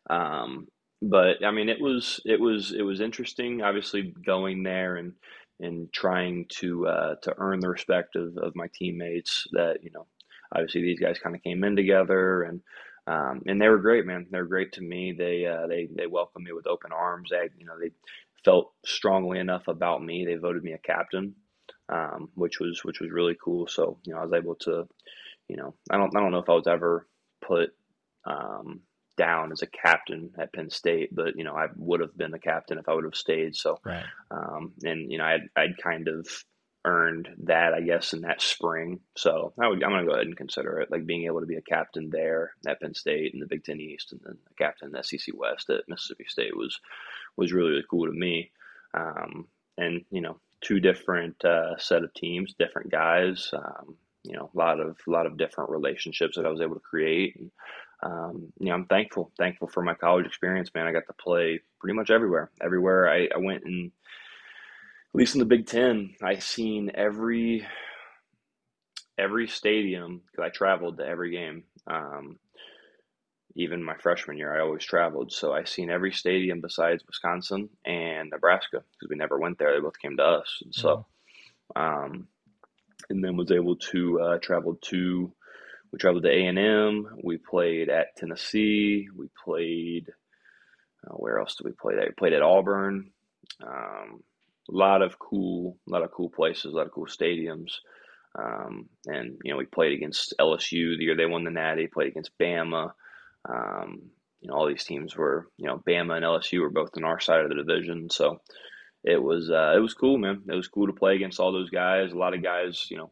yeah. um, but I mean, it was it was it was interesting. Obviously, going there and in trying to uh, to earn the respect of, of my teammates. That you know, obviously these guys kind of came in together and. Um, and they were great, man. They were great to me. They uh, they they welcomed me with open arms. They you know they felt strongly enough about me. They voted me a captain, um, which was which was really cool. So you know I was able to, you know I don't I don't know if I was ever put um, down as a captain at Penn State, but you know I would have been the captain if I would have stayed. So, right. um, and you know I'd, I'd kind of earned that I guess in that spring. So I would, I'm going to go ahead and consider it like being able to be a captain there at Penn State in the Big Ten East, and then a captain in the SEC West at Mississippi State was was really really cool to me. Um, and you know two different uh, set of teams, different guys. Um, you know, a lot of a lot of different relationships that I was able to create. And, um, you know, I'm thankful, thankful for my college experience, man. I got to play pretty much everywhere. Everywhere I, I went and at least in the Big Ten, I seen every every stadium because I traveled to every game. Um, even my freshman year, I always traveled, so I seen every stadium besides Wisconsin and Nebraska because we never went there. They both came to us, and so, um, and then was able to uh, travel to we traveled to A and M. We played at Tennessee. We played uh, where else did we play? That we played at Auburn. Um, a lot of cool, a lot of cool places, a lot of cool stadiums. Um, and you know, we played against LSU the year they won the Natty. Played against Bama. Um, you know, all these teams were, you know, Bama and LSU were both on our side of the division. So it was, uh, it was cool, man. It was cool to play against all those guys. A lot of guys, you know,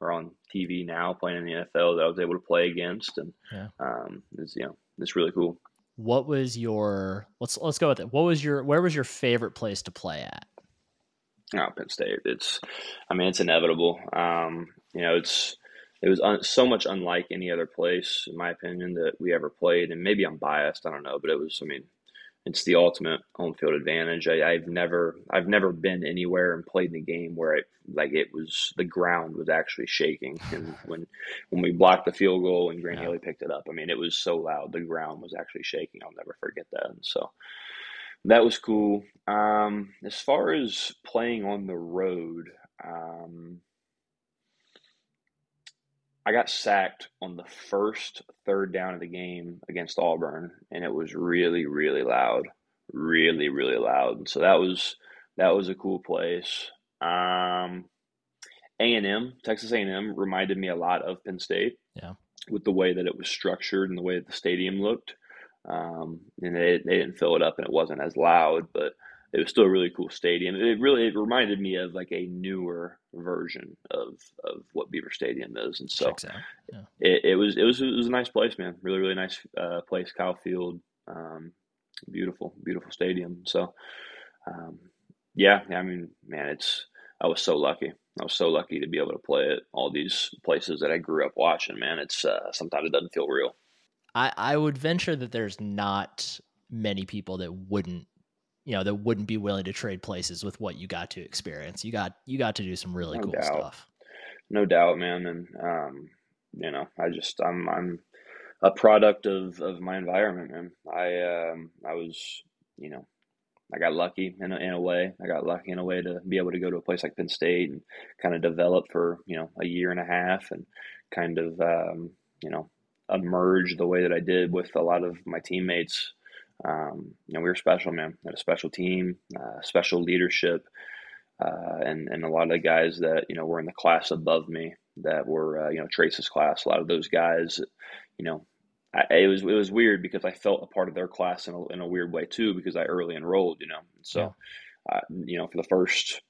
are on TV now playing in the NFL that I was able to play against, and yeah. um, it's you know it's really cool. What was your let's let's go with it. What was your where was your favorite place to play at? Oh, Penn State. It's, I mean, it's inevitable. Um, you know, it's it was un, so much unlike any other place, in my opinion, that we ever played. And maybe I'm biased, I don't know, but it was. I mean, it's the ultimate home field advantage. I, have never I've never been anywhere and played in a game where it like it was the ground was actually shaking. And when when we blocked the field goal and Grant yeah. Haley picked it up, I mean it was so loud the ground was actually shaking. I'll never forget that. And so that was cool. Um, as far as playing on the road, um, I got sacked on the first third down of the game against Auburn, and it was really, really loud, really, really loud. So that was that was a cool place. Um, a and M, Texas A and M, reminded me a lot of Penn State. Yeah, with the way that it was structured and the way that the stadium looked. Um, and they they didn't fill it up, and it wasn't as loud, but it was still a really cool stadium. It really it reminded me of like a newer version of of what Beaver Stadium is, and so yeah. it, it, was it was it was a nice place, man. Really really nice uh, place, Kyle Field, um, beautiful beautiful stadium. So um, yeah, I mean, man, it's I was so lucky. I was so lucky to be able to play at all these places that I grew up watching. Man, it's uh, sometimes it doesn't feel real. I I would venture that there's not many people that wouldn't you know that wouldn't be willing to trade places with what you got to experience. You got you got to do some really no cool doubt. stuff. No doubt, man. And um, you know, I just I'm I'm a product of of my environment, man. I um I was you know I got lucky in a, in a way. I got lucky in a way to be able to go to a place like Penn State and kind of develop for you know a year and a half and kind of um, you know emerge the way that I did with a lot of my teammates um, you know, we were special, man. We had a special team, uh, special leadership, uh, and and a lot of the guys that you know were in the class above me that were uh, you know Trace's class. A lot of those guys, you know, I, it was it was weird because I felt a part of their class in a, in a weird way too because I early enrolled, you know. So, yeah. Uh, you know, for the first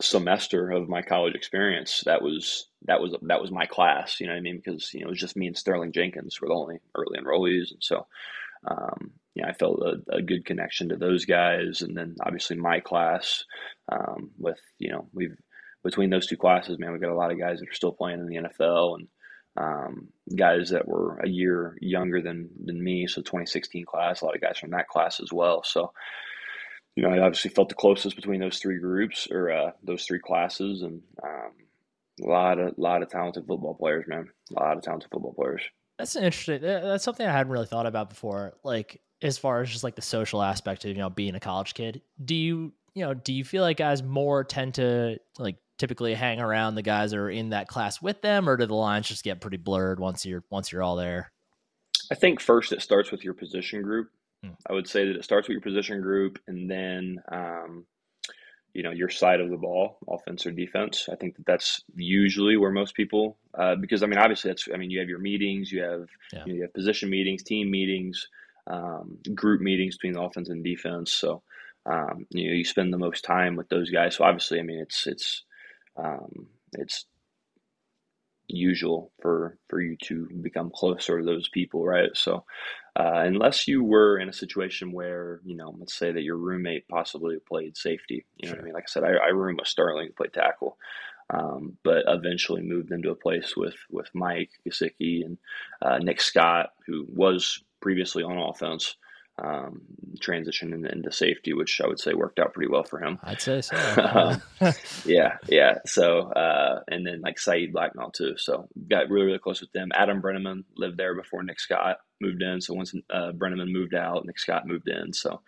semester of my college experience, that was that was that was my class. You know what I mean? Because you know it was just me and Sterling Jenkins were the only early enrollees, and so um, you know, I felt a, a, good connection to those guys, and then obviously my class um, with you know we've between those two classes, man, we've got a lot of guys that are still playing in the NFL and um, guys that were a year younger than than me, so 2016 class, a lot of guys from that class as well. So you know, I obviously felt the closest between those three groups or uh, those three classes, and um, a lot of lot of talented football players, man, a lot of talented football players. That's interesting. That's something I hadn't really thought about before. Like as far as just like the social aspect of you know being a college kid, do you you know, do you feel like guys more tend to like typically hang around the guys that are in that class with them, or do the lines just get pretty blurred once you're once you're all there? I think first it starts with your position group. Hmm. I would say that it starts with your position group, and then um, you know your side of the ball, offense or defense. I think that that's usually where most people, uh, because I mean, obviously that's. I mean, you have your meetings, you have yeah. you, know, you, have position meetings, team meetings, um, group meetings between the offense and defense. So um, you know you spend the most time with those guys. So obviously, I mean, it's it's um, it's usual for for you to become closer to those people, right? So uh, unless you were in a situation where you know, let's say that your roommate possibly played safety, you know sure. what I mean? Like I said, I, I room with Sterling played tackle. Um, but eventually moved into a place with with Mike Gesicki and uh, Nick Scott, who was previously on offense um, transition into safety, which I would say worked out pretty well for him. I'd say so. yeah, yeah. So, uh, and then like Saeed Blacknall too. So got really, really close with them. Adam Brenneman lived there before Nick Scott moved in. So once uh, Brenneman moved out, Nick Scott moved in. So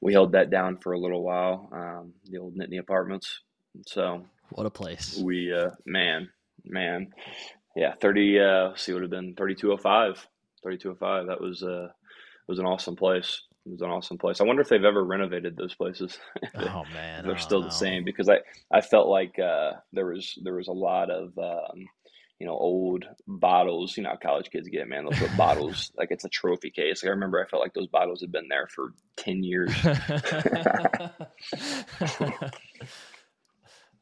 we held that down for a little while. Um, the old Nittany Apartments. So what a place. We, uh, man, man, yeah, thirty. Uh, see, would have been thirty two oh five. Thirty two oh five. That was uh was an awesome place. It was an awesome place. I wonder if they've ever renovated those places. oh man, they're still know. the same because I I felt like uh, there was there was a lot of um, you know old bottles. You know how college kids get man those bottles like it's a trophy case. Like, I remember I felt like those bottles had been there for ten years.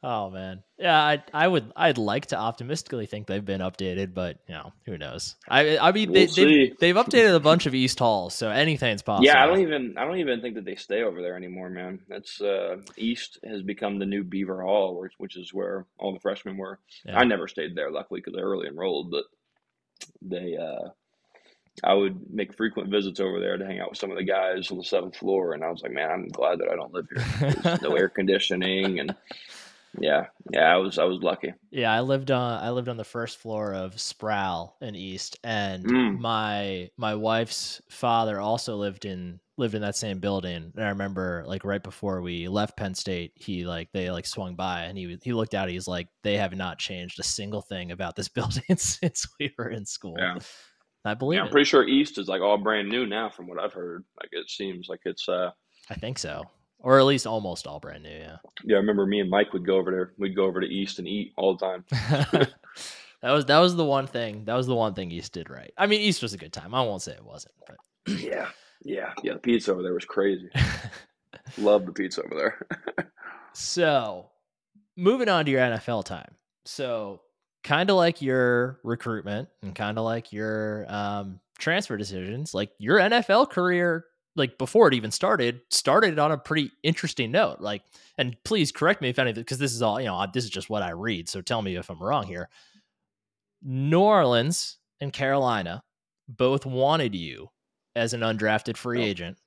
Oh man, yeah, I I would I'd like to optimistically think they've been updated, but you know who knows. I I mean we'll they, have they've updated a bunch of East halls, so anything's possible. Yeah, I don't even I don't even think that they stay over there anymore, man. That's uh, East has become the new Beaver Hall, which, which is where all the freshmen were. Yeah. I never stayed there, luckily, because I early enrolled, but they. uh I would make frequent visits over there to hang out with some of the guys on the seventh floor, and I was like, man, I'm glad that I don't live here. There's no air conditioning, and yeah, yeah, I was I was lucky. Yeah, I lived on I lived on the first floor of Sproul in East, and mm. my my wife's father also lived in lived in that same building. And I remember like right before we left Penn State, he like they like swung by and he he looked out. He's like, they have not changed a single thing about this building since we were in school. Yeah. I believe. Yeah, I'm pretty sure East is like all brand new now, from what I've heard. Like it seems like it's. uh I think so or at least almost all brand new. Yeah. Yeah, I remember me and Mike would go over there. We'd go over to East and eat all the time. that was that was the one thing. That was the one thing East did right. I mean, East was a good time. I won't say it wasn't, but yeah, yeah, yeah. The pizza over there was crazy. Love the pizza over there. so, moving on to your NFL time. So, kind of like your recruitment and kind of like your um, transfer decisions, like your NFL career like before it even started, started on a pretty interesting note. Like, and please correct me if anything, because this is all you know. This is just what I read. So tell me if I'm wrong here. New Orleans and Carolina both wanted you as an undrafted free oh. agent,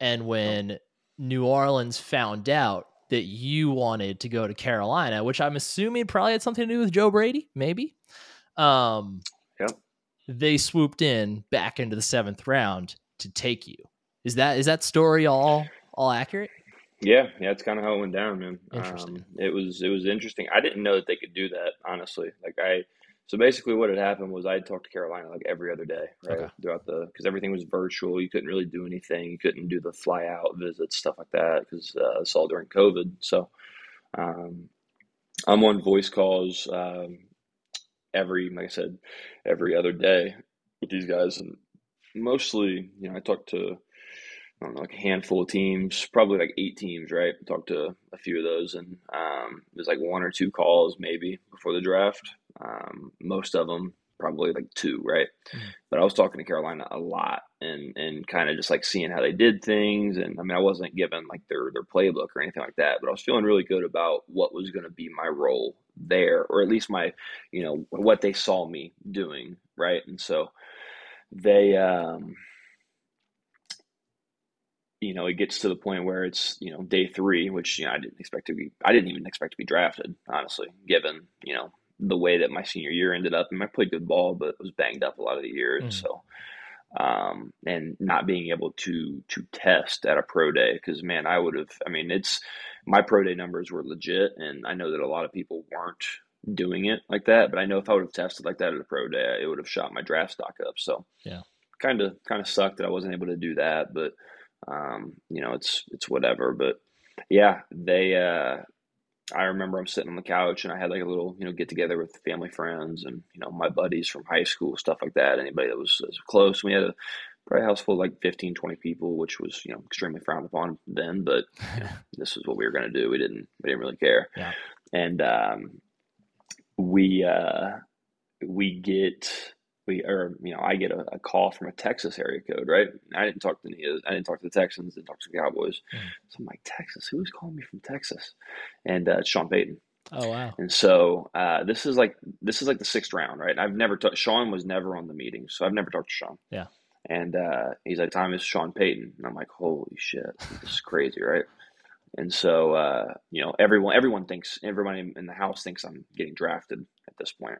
and when oh. New Orleans found out that you wanted to go to Carolina, which I'm assuming probably had something to do with Joe Brady, maybe. Um, yep. They swooped in back into the seventh round to take you. Is that is that story all all accurate? Yeah, yeah, it's kind of how it went down, man. Interesting. Um, it was it was interesting. I didn't know that they could do that, honestly. Like I, so basically, what had happened was I talked to Carolina like every other day, right? Okay. Throughout the because everything was virtual. You couldn't really do anything. You couldn't do the fly out visits, stuff like that, because uh, it's all during COVID. So, um, I'm on voice calls um, every, like I said, every other day with these guys, and mostly, you know, I talked to I don't know, like a handful of teams, probably like eight teams, right? I talked to a few of those, and um, there's like one or two calls maybe before the draft. Um, most of them probably like two, right? Mm-hmm. But I was talking to Carolina a lot, and and kind of just like seeing how they did things. And I mean, I wasn't given like their their playbook or anything like that, but I was feeling really good about what was going to be my role there, or at least my, you know, what they saw me doing, right? And so they um, you know it gets to the point where it's you know day three which you know i didn't expect to be i didn't even expect to be drafted honestly given you know the way that my senior year ended up and i played good ball but it was banged up a lot of the year mm. so um, and not being able to to test at a pro day because man, I would have. I mean, it's my pro day numbers were legit, and I know that a lot of people weren't doing it like that. But I know if I would have tested like that at a pro day, it would have shot my draft stock up. So yeah, kind of kind of sucked that I wasn't able to do that, but um, you know, it's it's whatever. But yeah, they. Uh, I remember I'm sitting on the couch and I had like a little, you know, get together with family friends and you know my buddies from high school, stuff like that. Anybody that was, was close. We had a probably a house full of like 15, 20 people, which was you know extremely frowned upon then. But you know, this is what we were going to do. We didn't we didn't really care. Yeah. And um, we uh, we get we or you know I get a, a, call from a Texas area code, right? I didn't talk to any of, I didn't talk to the Texans, didn't talk to the Cowboys. Mm. So I'm like Texas, who's calling me from Texas? And uh, Sean Payton. Oh wow! And so uh, this is like this is like the sixth round, right? I've never talked. Sean was never on the meeting, so I've never talked to Sean. Yeah. And uh, he's like, "Time is Sean Payton," and I'm like, "Holy shit, this is crazy, right?" And so uh, you know, everyone everyone thinks everybody in the house thinks I'm getting drafted at this point.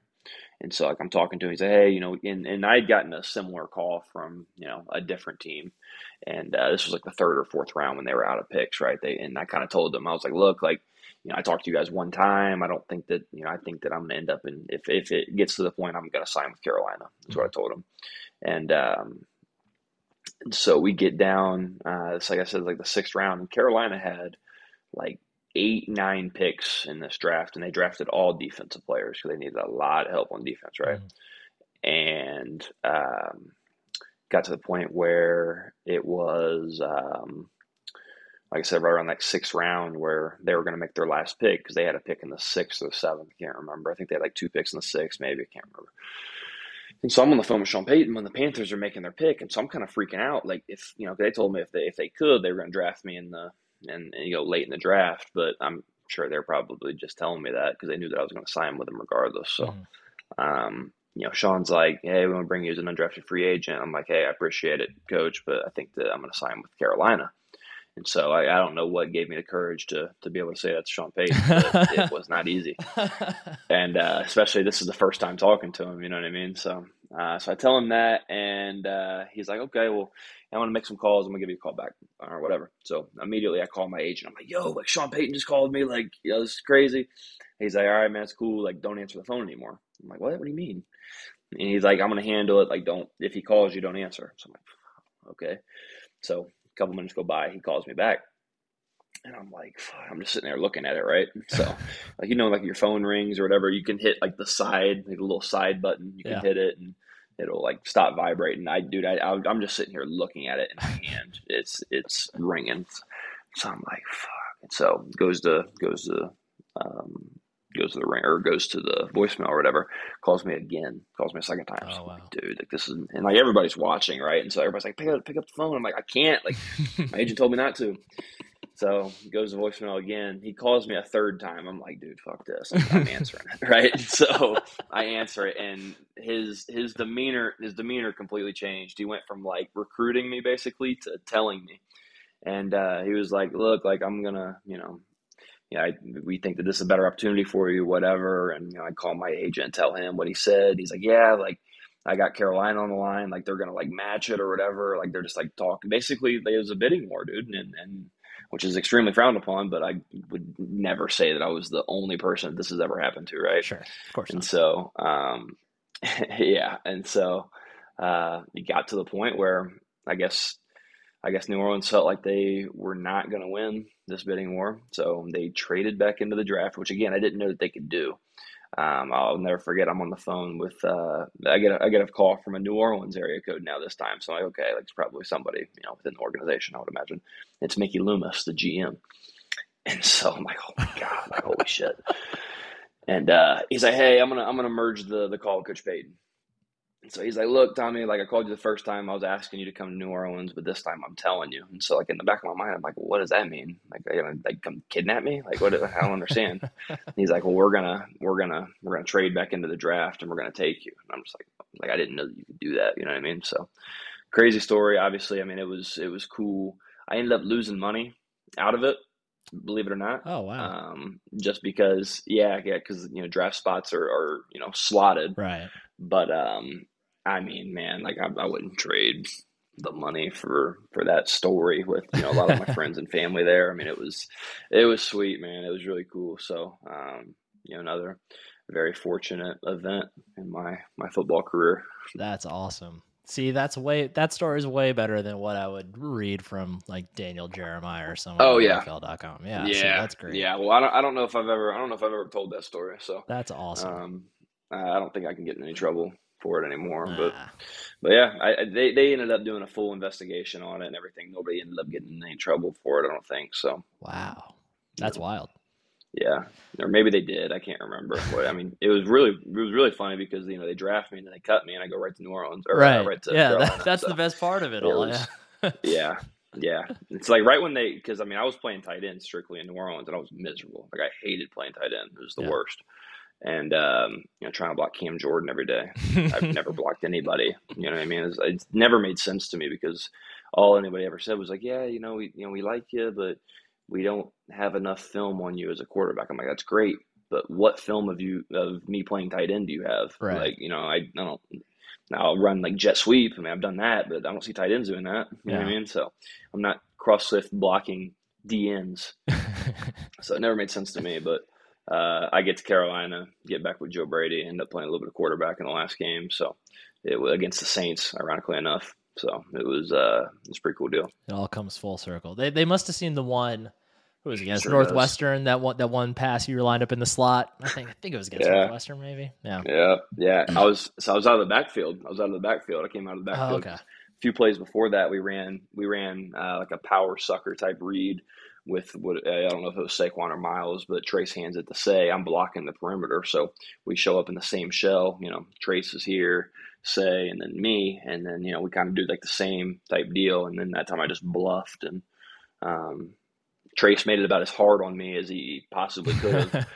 And so like I'm talking to him, he's like, hey, you know, and, and I'd gotten a similar call from, you know, a different team. And uh, this was like the third or fourth round when they were out of picks, right? They and I kind of told them, I was like, look, like, you know, I talked to you guys one time. I don't think that, you know, I think that I'm gonna end up in if if it gets to the point I'm gonna sign with Carolina. That's what I told him. And um and so we get down, uh, it's like I said, like the sixth round, and Carolina had like eight, nine picks in this draft, and they drafted all defensive players because they needed a lot of help on defense, right? Mm-hmm. And um, got to the point where it was, um, like I said, right around that sixth round where they were going to make their last pick because they had a pick in the sixth or seventh. I can't remember. I think they had like two picks in the sixth, maybe. I can't remember. And so I'm on the phone with Sean Payton when the Panthers are making their pick, and so I'm kind of freaking out. Like if you know, they told me if they if they could, they were going to draft me in the and, and you know late in the draft, but I'm sure they're probably just telling me that because they knew that I was going to sign with them regardless. So, mm-hmm. um, you know, Sean's like, "Hey, we want to bring you as an undrafted free agent." I'm like, "Hey, I appreciate it, coach, but I think that I'm going to sign with Carolina." And so I, I, don't know what gave me the courage to to be able to say that's Sean Payton. it was not easy, and uh, especially this is the first time talking to him. You know what I mean? So, uh, so I tell him that, and uh, he's like, "Okay, well, I want to make some calls. I'm gonna give you a call back or whatever." So immediately I call my agent. I'm like, "Yo, like Sean Payton just called me. Like, you know, this is crazy." He's like, "All right, man, it's cool. Like, don't answer the phone anymore." I'm like, "What? What do you mean?" And he's like, "I'm gonna handle it. Like, don't if he calls you, don't answer." So I'm like, "Okay." So a couple minutes go by, he calls me back. And I'm like, I'm just sitting there looking at it, right? So, like you know, like your phone rings or whatever, you can hit like the side, like a little side button. You can yeah. hit it, and it'll like stop vibrating. I, dude, I, I'm just sitting here looking at it in my hand. It's it's ringing. So I'm like, fuck. And so goes to goes to um, goes to the ring or goes to the voicemail or whatever, calls me again, calls me a second time. Oh, so wow. like, dude, like this is and like everybody's watching, right? And so everybody's like, pick up pick up the phone. I'm like, I can't. Like my agent told me not to. So he goes to voicemail again. He calls me a third time. I'm like, dude, fuck this. I'm answering it, right? So I answer it, and his his demeanor his demeanor completely changed. He went from like recruiting me basically to telling me, and uh, he was like, look, like I'm gonna, you know, yeah, I, we think that this is a better opportunity for you, whatever. And you know, I call my agent and tell him what he said. He's like, yeah, like I got Carolina on the line, like they're gonna like match it or whatever. Like they're just like talking. Basically, it was a bidding war, dude, and and which is extremely frowned upon. But I would never say that I was the only person this has ever happened to, right? Sure, of course. And not. so, um, yeah, and so uh, it got to the point where I guess I guess New Orleans felt like they were not going to win this bidding war, so they traded back into the draft, which again I didn't know that they could do. Um, I'll never forget. I'm on the phone with uh, I get a, I get a call from a New Orleans area code now this time. So I'm like, okay, like it's probably somebody you know within the organization. I would imagine it's Mickey Loomis, the GM. And so I'm like, oh my god, like holy shit. And uh, he's like, hey, I'm gonna I'm gonna merge the the call with Coach Payton so he's like, "Look, Tommy, like I called you the first time. I was asking you to come to New Orleans, but this time I'm telling you." And so, like in the back of my mind, I'm like, well, "What does that mean? Like, are you gonna like come kidnap me? Like, what? I don't understand." he's like, "Well, we're gonna we're gonna we're gonna trade back into the draft, and we're gonna take you." And I'm just like, "Like I didn't know that you could do that." You know what I mean? So crazy story. Obviously, I mean it was it was cool. I ended up losing money out of it, believe it or not. Oh wow! Um, just because, yeah, yeah, because you know draft spots are, are you know slotted, right? But um, I mean, man, like I, I wouldn't trade the money for for that story with you know a lot of my friends and family there. I mean, it was it was sweet, man. It was really cool. So, um, you know, another very fortunate event in my my football career. That's awesome. See, that's way that story is way better than what I would read from like Daniel Jeremiah or someone. Oh yeah, NFL.com. Yeah, yeah, see, that's great. Yeah, well, I don't, I don't know if I've ever, I don't know if I've ever told that story. So that's awesome. Um, I don't think I can get in any trouble for it anymore. Nah. But, but yeah, I, they they ended up doing a full investigation on it and everything. Nobody ended up getting in any trouble for it. I don't think so. Wow, that's yeah. wild. Yeah, or maybe they did. I can't remember. But I mean, it was really it was really funny because you know they draft me and then they cut me and I go right to New Orleans. Or, right. Uh, right to yeah, that, that's so the best part of it, all. Was, yeah. yeah. Yeah. It's like right when they because I mean I was playing tight end strictly in New Orleans and I was miserable. Like I hated playing tight end. It was the yeah. worst. And um, you know, trying to block Cam Jordan every day. I've never blocked anybody. You know what I mean? It's, it's never made sense to me because all anybody ever said was like, "Yeah, you know, we you know we like you, but we don't have enough film on you as a quarterback. I'm like, that's great, but what film of you of me playing tight end do you have? Right. Like, you know, I, I don't. Now I'll run like jet sweep. I mean, I've done that, but I don't see tight ends doing that. You yeah. know what I mean? So I'm not cross swift blocking DNs. so it never made sense to me. But uh, I get to Carolina, get back with Joe Brady, end up playing a little bit of quarterback in the last game. So it was against the Saints, ironically enough. So it was uh, it was a pretty cool deal. It all comes full circle. They they must have seen the one who was against sure Northwestern does. that one that one pass you were lined up in the slot. I think I think it was against yeah. Northwestern maybe. Yeah. Yeah. Yeah. I was so I was out of the backfield. I was out of the backfield. I came out of the oh, backfield. Oh, okay. A few plays before that we ran we ran uh, like a power sucker type read with what I don't know if it was Saquon or Miles, but Trace hands it to Say. I'm blocking the perimeter, so we show up in the same shell. You know, Trace is here, Say, and then me, and then you know we kind of do like the same type deal. And then that time I just bluffed, and um, Trace made it about as hard on me as he possibly could because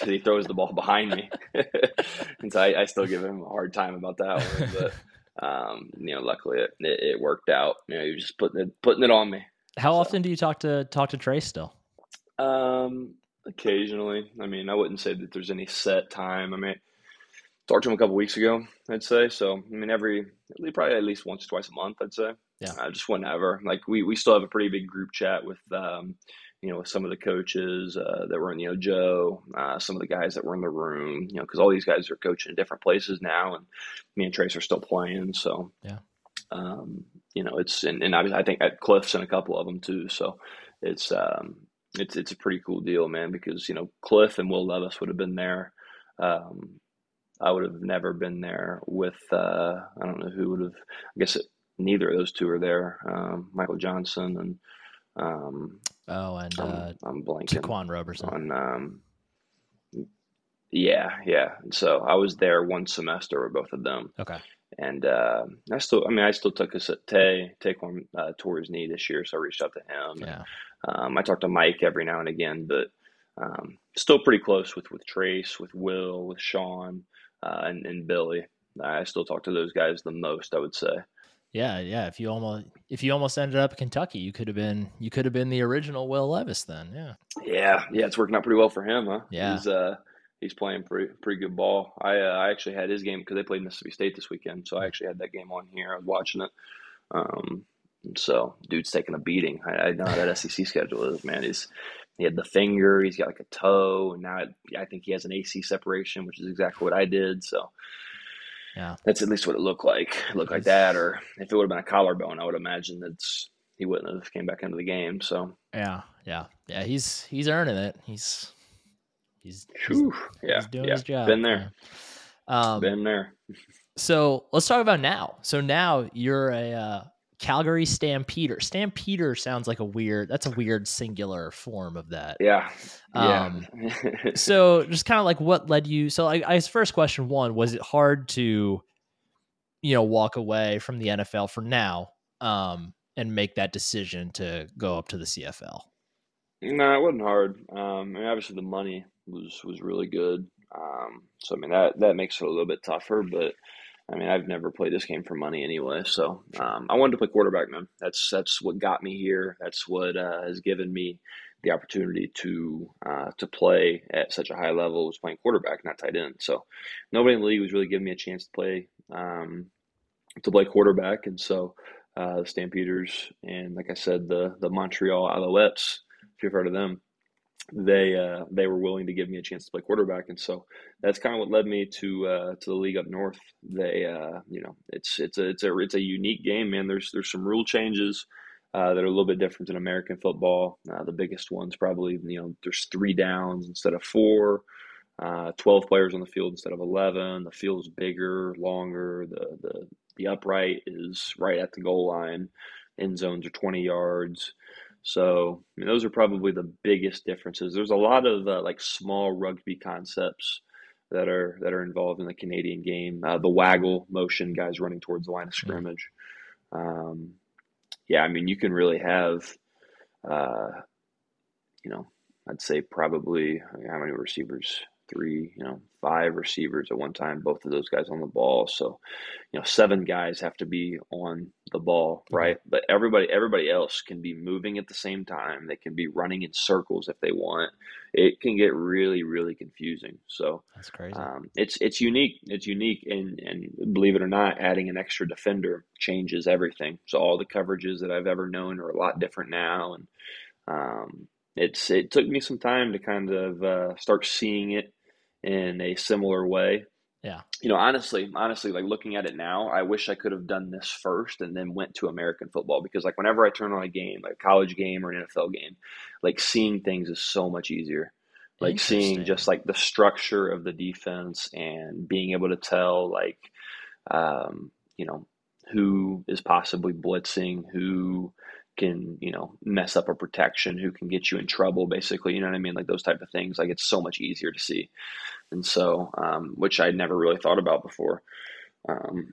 he throws the ball behind me. and so I, I, still give him a hard time about that one. But, um, you know, luckily it, it, it, worked out. You know, he was just putting it, putting it on me. How so. often do you talk to talk to Trace still? Um, occasionally. I mean, I wouldn't say that there's any set time. I mean, talked to him a couple weeks ago, I'd say. So, I mean, every, probably at least once or twice a month, I'd say. Yeah. Uh, just whenever. Like, we, we still have a pretty big group chat with, um, you know, with some of the coaches uh, that were in, you know, Joe, uh, some of the guys that were in the room, you know, because all these guys are coaching in different places now, and me and Trace are still playing. So, yeah, um, you know, it's and, and obviously I think at Cliff's and a couple of them too. So it's um, it's it's a pretty cool deal, man, because you know Cliff and Will Levis would have been there. Um, I would have never been there with uh, I don't know who would have. I guess it, neither of those two are there. Um, Michael Johnson and um, Oh, and uh, I'm, I'm blanking. Ta'Quan Roberson. On, um, yeah, yeah. So I was there one semester with both of them. Okay. And uh, I still, I mean, I still took a Tay Ta'Quan uh, tore his knee this year, so I reached out to him. Yeah. Um, I talk to Mike every now and again, but um, still pretty close with with Trace, with Will, with Sean, uh, and, and Billy. I still talk to those guys the most, I would say. Yeah, yeah. If you almost if you almost ended up in Kentucky, you could have been you could have been the original Will Levis then. Yeah. Yeah, yeah. It's working out pretty well for him, huh? Yeah. He's uh he's playing pretty pretty good ball. I uh, I actually had his game because they played Mississippi State this weekend, so I actually had that game on here. I was watching it. Um, so dude's taking a beating. I, I know how that SEC schedule is, man. He's he had the finger, he's got like a toe, and now it, I think he has an AC separation, which is exactly what I did. So yeah, that's at least what it looked like. It looked like that, or if it would have been a collarbone, I would imagine that's he wouldn't have came back into the game. So yeah, yeah, yeah. He's he's earning it. He's he's, he's yeah, he's doing yeah. his job. Been there, um, been there. so let's talk about now. So now you're a uh, Calgary Stampeder. Stampeder sounds like a weird. That's a weird singular form of that. Yeah. Um, yeah. so just kind of like what led you. So I, I first question one was it hard to, you know, walk away from the NFL for now, um, and make that decision to go up to the CFL. No, it wasn't hard. Um, I mean, obviously the money was was really good. Um, so I mean that that makes it a little bit tougher, but I mean, I've never played this game for money anyway, so um, I wanted to play quarterback, man. That's that's what got me here. That's what uh, has given me the opportunity to uh, to play at such a high level. Was playing quarterback, not tight end. So nobody in the league was really giving me a chance to play um, to play quarterback, and so uh, the Stampeders and like I said, the the Montreal Alouettes, if you've heard of them, they uh, they were willing to give me a chance to play quarterback, and so that's kind of what led me to uh, to the league up north. They uh, you know it's it's a it's a it's a unique game, man. There's there's some rule changes. Uh, that are a little bit different than American football. Uh, the biggest ones probably, you know, there's three downs instead of four, uh, 12 players on the field instead of 11. The field is bigger, longer. The, the, the upright is right at the goal line. End zones are 20 yards. So I mean, those are probably the biggest differences. There's a lot of uh, like small rugby concepts that are that are involved in the Canadian game. Uh, the waggle motion, guys running towards the line of scrimmage. Um, yeah, I mean, you can really have, uh, you know, I'd say probably how many receivers? Three, you know, five receivers at one time, both of those guys on the ball. So, you know, seven guys have to be on the ball, mm-hmm. right? But everybody everybody else can be moving at the same time. They can be running in circles if they want. It can get really, really confusing. So that's crazy. Um, it's it's unique. It's unique, and and believe it or not, adding an extra defender changes everything. So all the coverages that I've ever known are a lot different now, and um, it's it took me some time to kind of uh, start seeing it in a similar way. Yeah. You know, honestly, honestly, like looking at it now, I wish I could have done this first and then went to American football because, like, whenever I turn on a game, like a college game or an NFL game, like seeing things is so much easier. Like seeing just like the structure of the defense and being able to tell, like, um, you know, who is possibly blitzing, who can you know mess up a protection who can get you in trouble basically you know what i mean? Like those type of things. Like it's so much easier to see. And so um, which i'd never really thought about before. Um,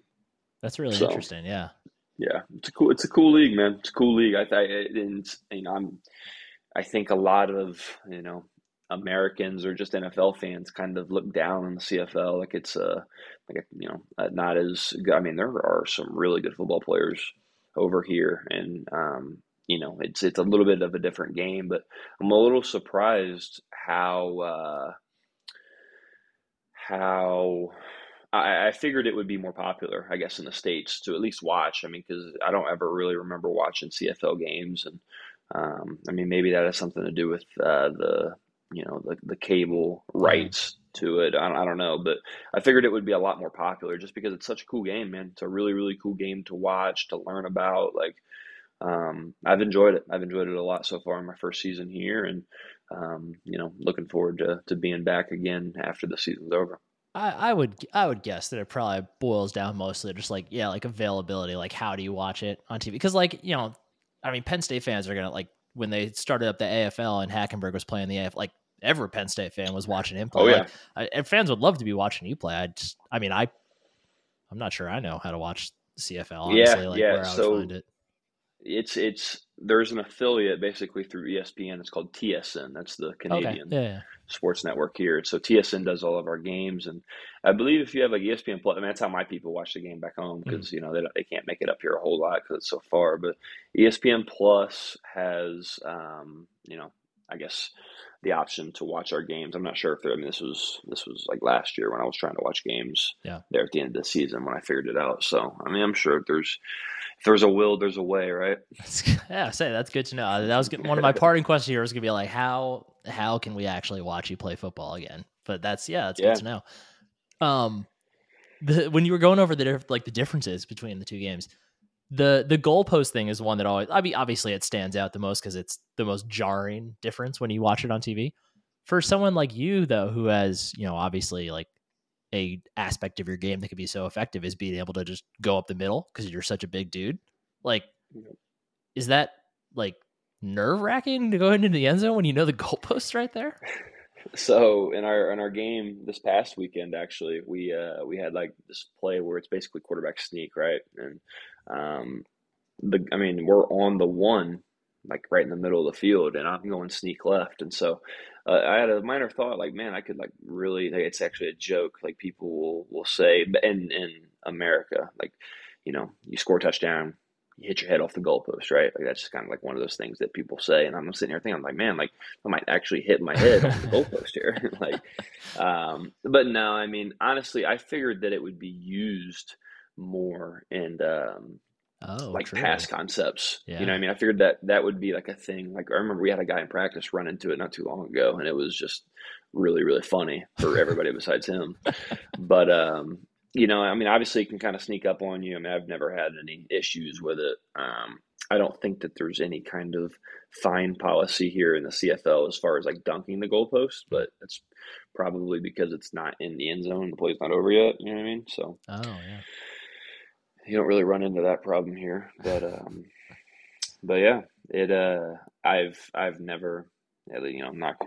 that's really so, interesting yeah. yeah. It's a cool it's a cool league man. It's a cool league. I, I and you know i'm i think a lot of you know Americans or just NFL fans kind of look down on the CFL like it's a uh, like a, you know not as good. I mean there are some really good football players over here, and um, you know it's it's a little bit of a different game. But I'm a little surprised how uh, how I, I, figured it would be more popular, I guess, in the states to at least watch. I mean, because I don't ever really remember watching CFL games, and um, I mean maybe that has something to do with uh, the you know the the cable rights to it. I don't, I don't know, but I figured it would be a lot more popular just because it's such a cool game, man. It's a really really cool game to watch, to learn about. Like, um, I've enjoyed it. I've enjoyed it a lot so far in my first season here, and um, you know, looking forward to to being back again after the season's over. I, I would I would guess that it probably boils down mostly just like yeah like availability like how do you watch it on TV because like you know I mean Penn State fans are gonna like when they started up the AFL and Hackenberg was playing the AFL like every Penn State fan was watching him play. Oh, yeah. Like, I, and fans would love to be watching you play. I just, I mean, I, I'm not sure I know how to watch CFL. Honestly, yeah, like yeah. so it. It's it's there's an affiliate basically through ESPN. It's called TSN. That's the Canadian okay. yeah, yeah. sports network here. So TSN does all of our games, and I believe if you have like ESPN Plus, I mean, that's how my people watch the game back home because mm. you know they they can't make it up here a whole lot because it's so far. But ESPN Plus has um, you know I guess the option to watch our games. I'm not sure if there, I mean this was this was like last year when I was trying to watch games. Yeah. There at the end of the season when I figured it out. So I mean I'm sure if there's if there's a will, there's a way, right? yeah, say that's good to know. That was one of my parting questions here was gonna be like how how can we actually watch you play football again? But that's yeah, that's yeah. good to know. Um, the when you were going over the like the differences between the two games, the the goalpost thing is one that always I mean obviously it stands out the most because it's the most jarring difference when you watch it on TV. For someone like you though, who has you know obviously like a aspect of your game that could be so effective is being able to just go up the middle because you're such a big dude. Like, is that like nerve wracking to go into the end zone when you know the goalposts right there? So in our in our game this past weekend, actually, we uh, we had like this play where it's basically quarterback sneak, right? And um, the I mean, we're on the one, like right in the middle of the field, and I'm going sneak left, and so uh, I had a minor thought, like, man, I could like really. Like, it's actually a joke. Like people will will say, in in America, like, you know, you score a touchdown, you hit your head off the goalpost, right? Like that's just kind of like one of those things that people say, and I'm sitting here thinking, I'm like, man, like I might actually hit my head on the goalpost here, like. Um, but no, I mean, honestly, I figured that it would be used more and um, oh, like true. pass concepts. Yeah. You know, what I mean, I figured that that would be like a thing. Like I remember we had a guy in practice run into it not too long ago, and it was just really really funny for everybody besides him. But um, you know, I mean, obviously it can kind of sneak up on you. I mean, I've never had any issues with it. Um, I don't think that there's any kind of fine policy here in the CFL as far as like dunking the goalpost, but it's probably because it's not in the end zone. The play's not over yet. You know what I mean? So, oh yeah, you don't really run into that problem here. But, um, but yeah, it. Uh, I've I've never, you know, knock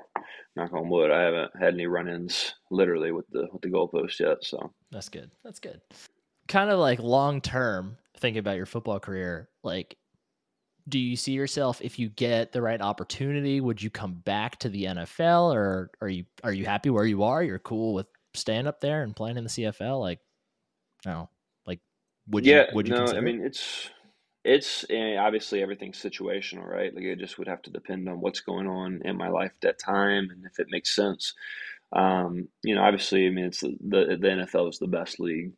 knock on wood. I haven't had any run-ins literally with the with the goalpost yet. So that's good. That's good. Kind of like long term, thinking about your football career, like do you see yourself if you get the right opportunity would you come back to the NFL or are you are you happy where you are you're cool with staying up there and playing in the CFL like no like would yeah, you would you no consider I mean it's it's eh, obviously everything's situational right like it just would have to depend on what's going on in my life at that time and if it makes sense um, you know obviously I mean it's the the, the NFL is the best league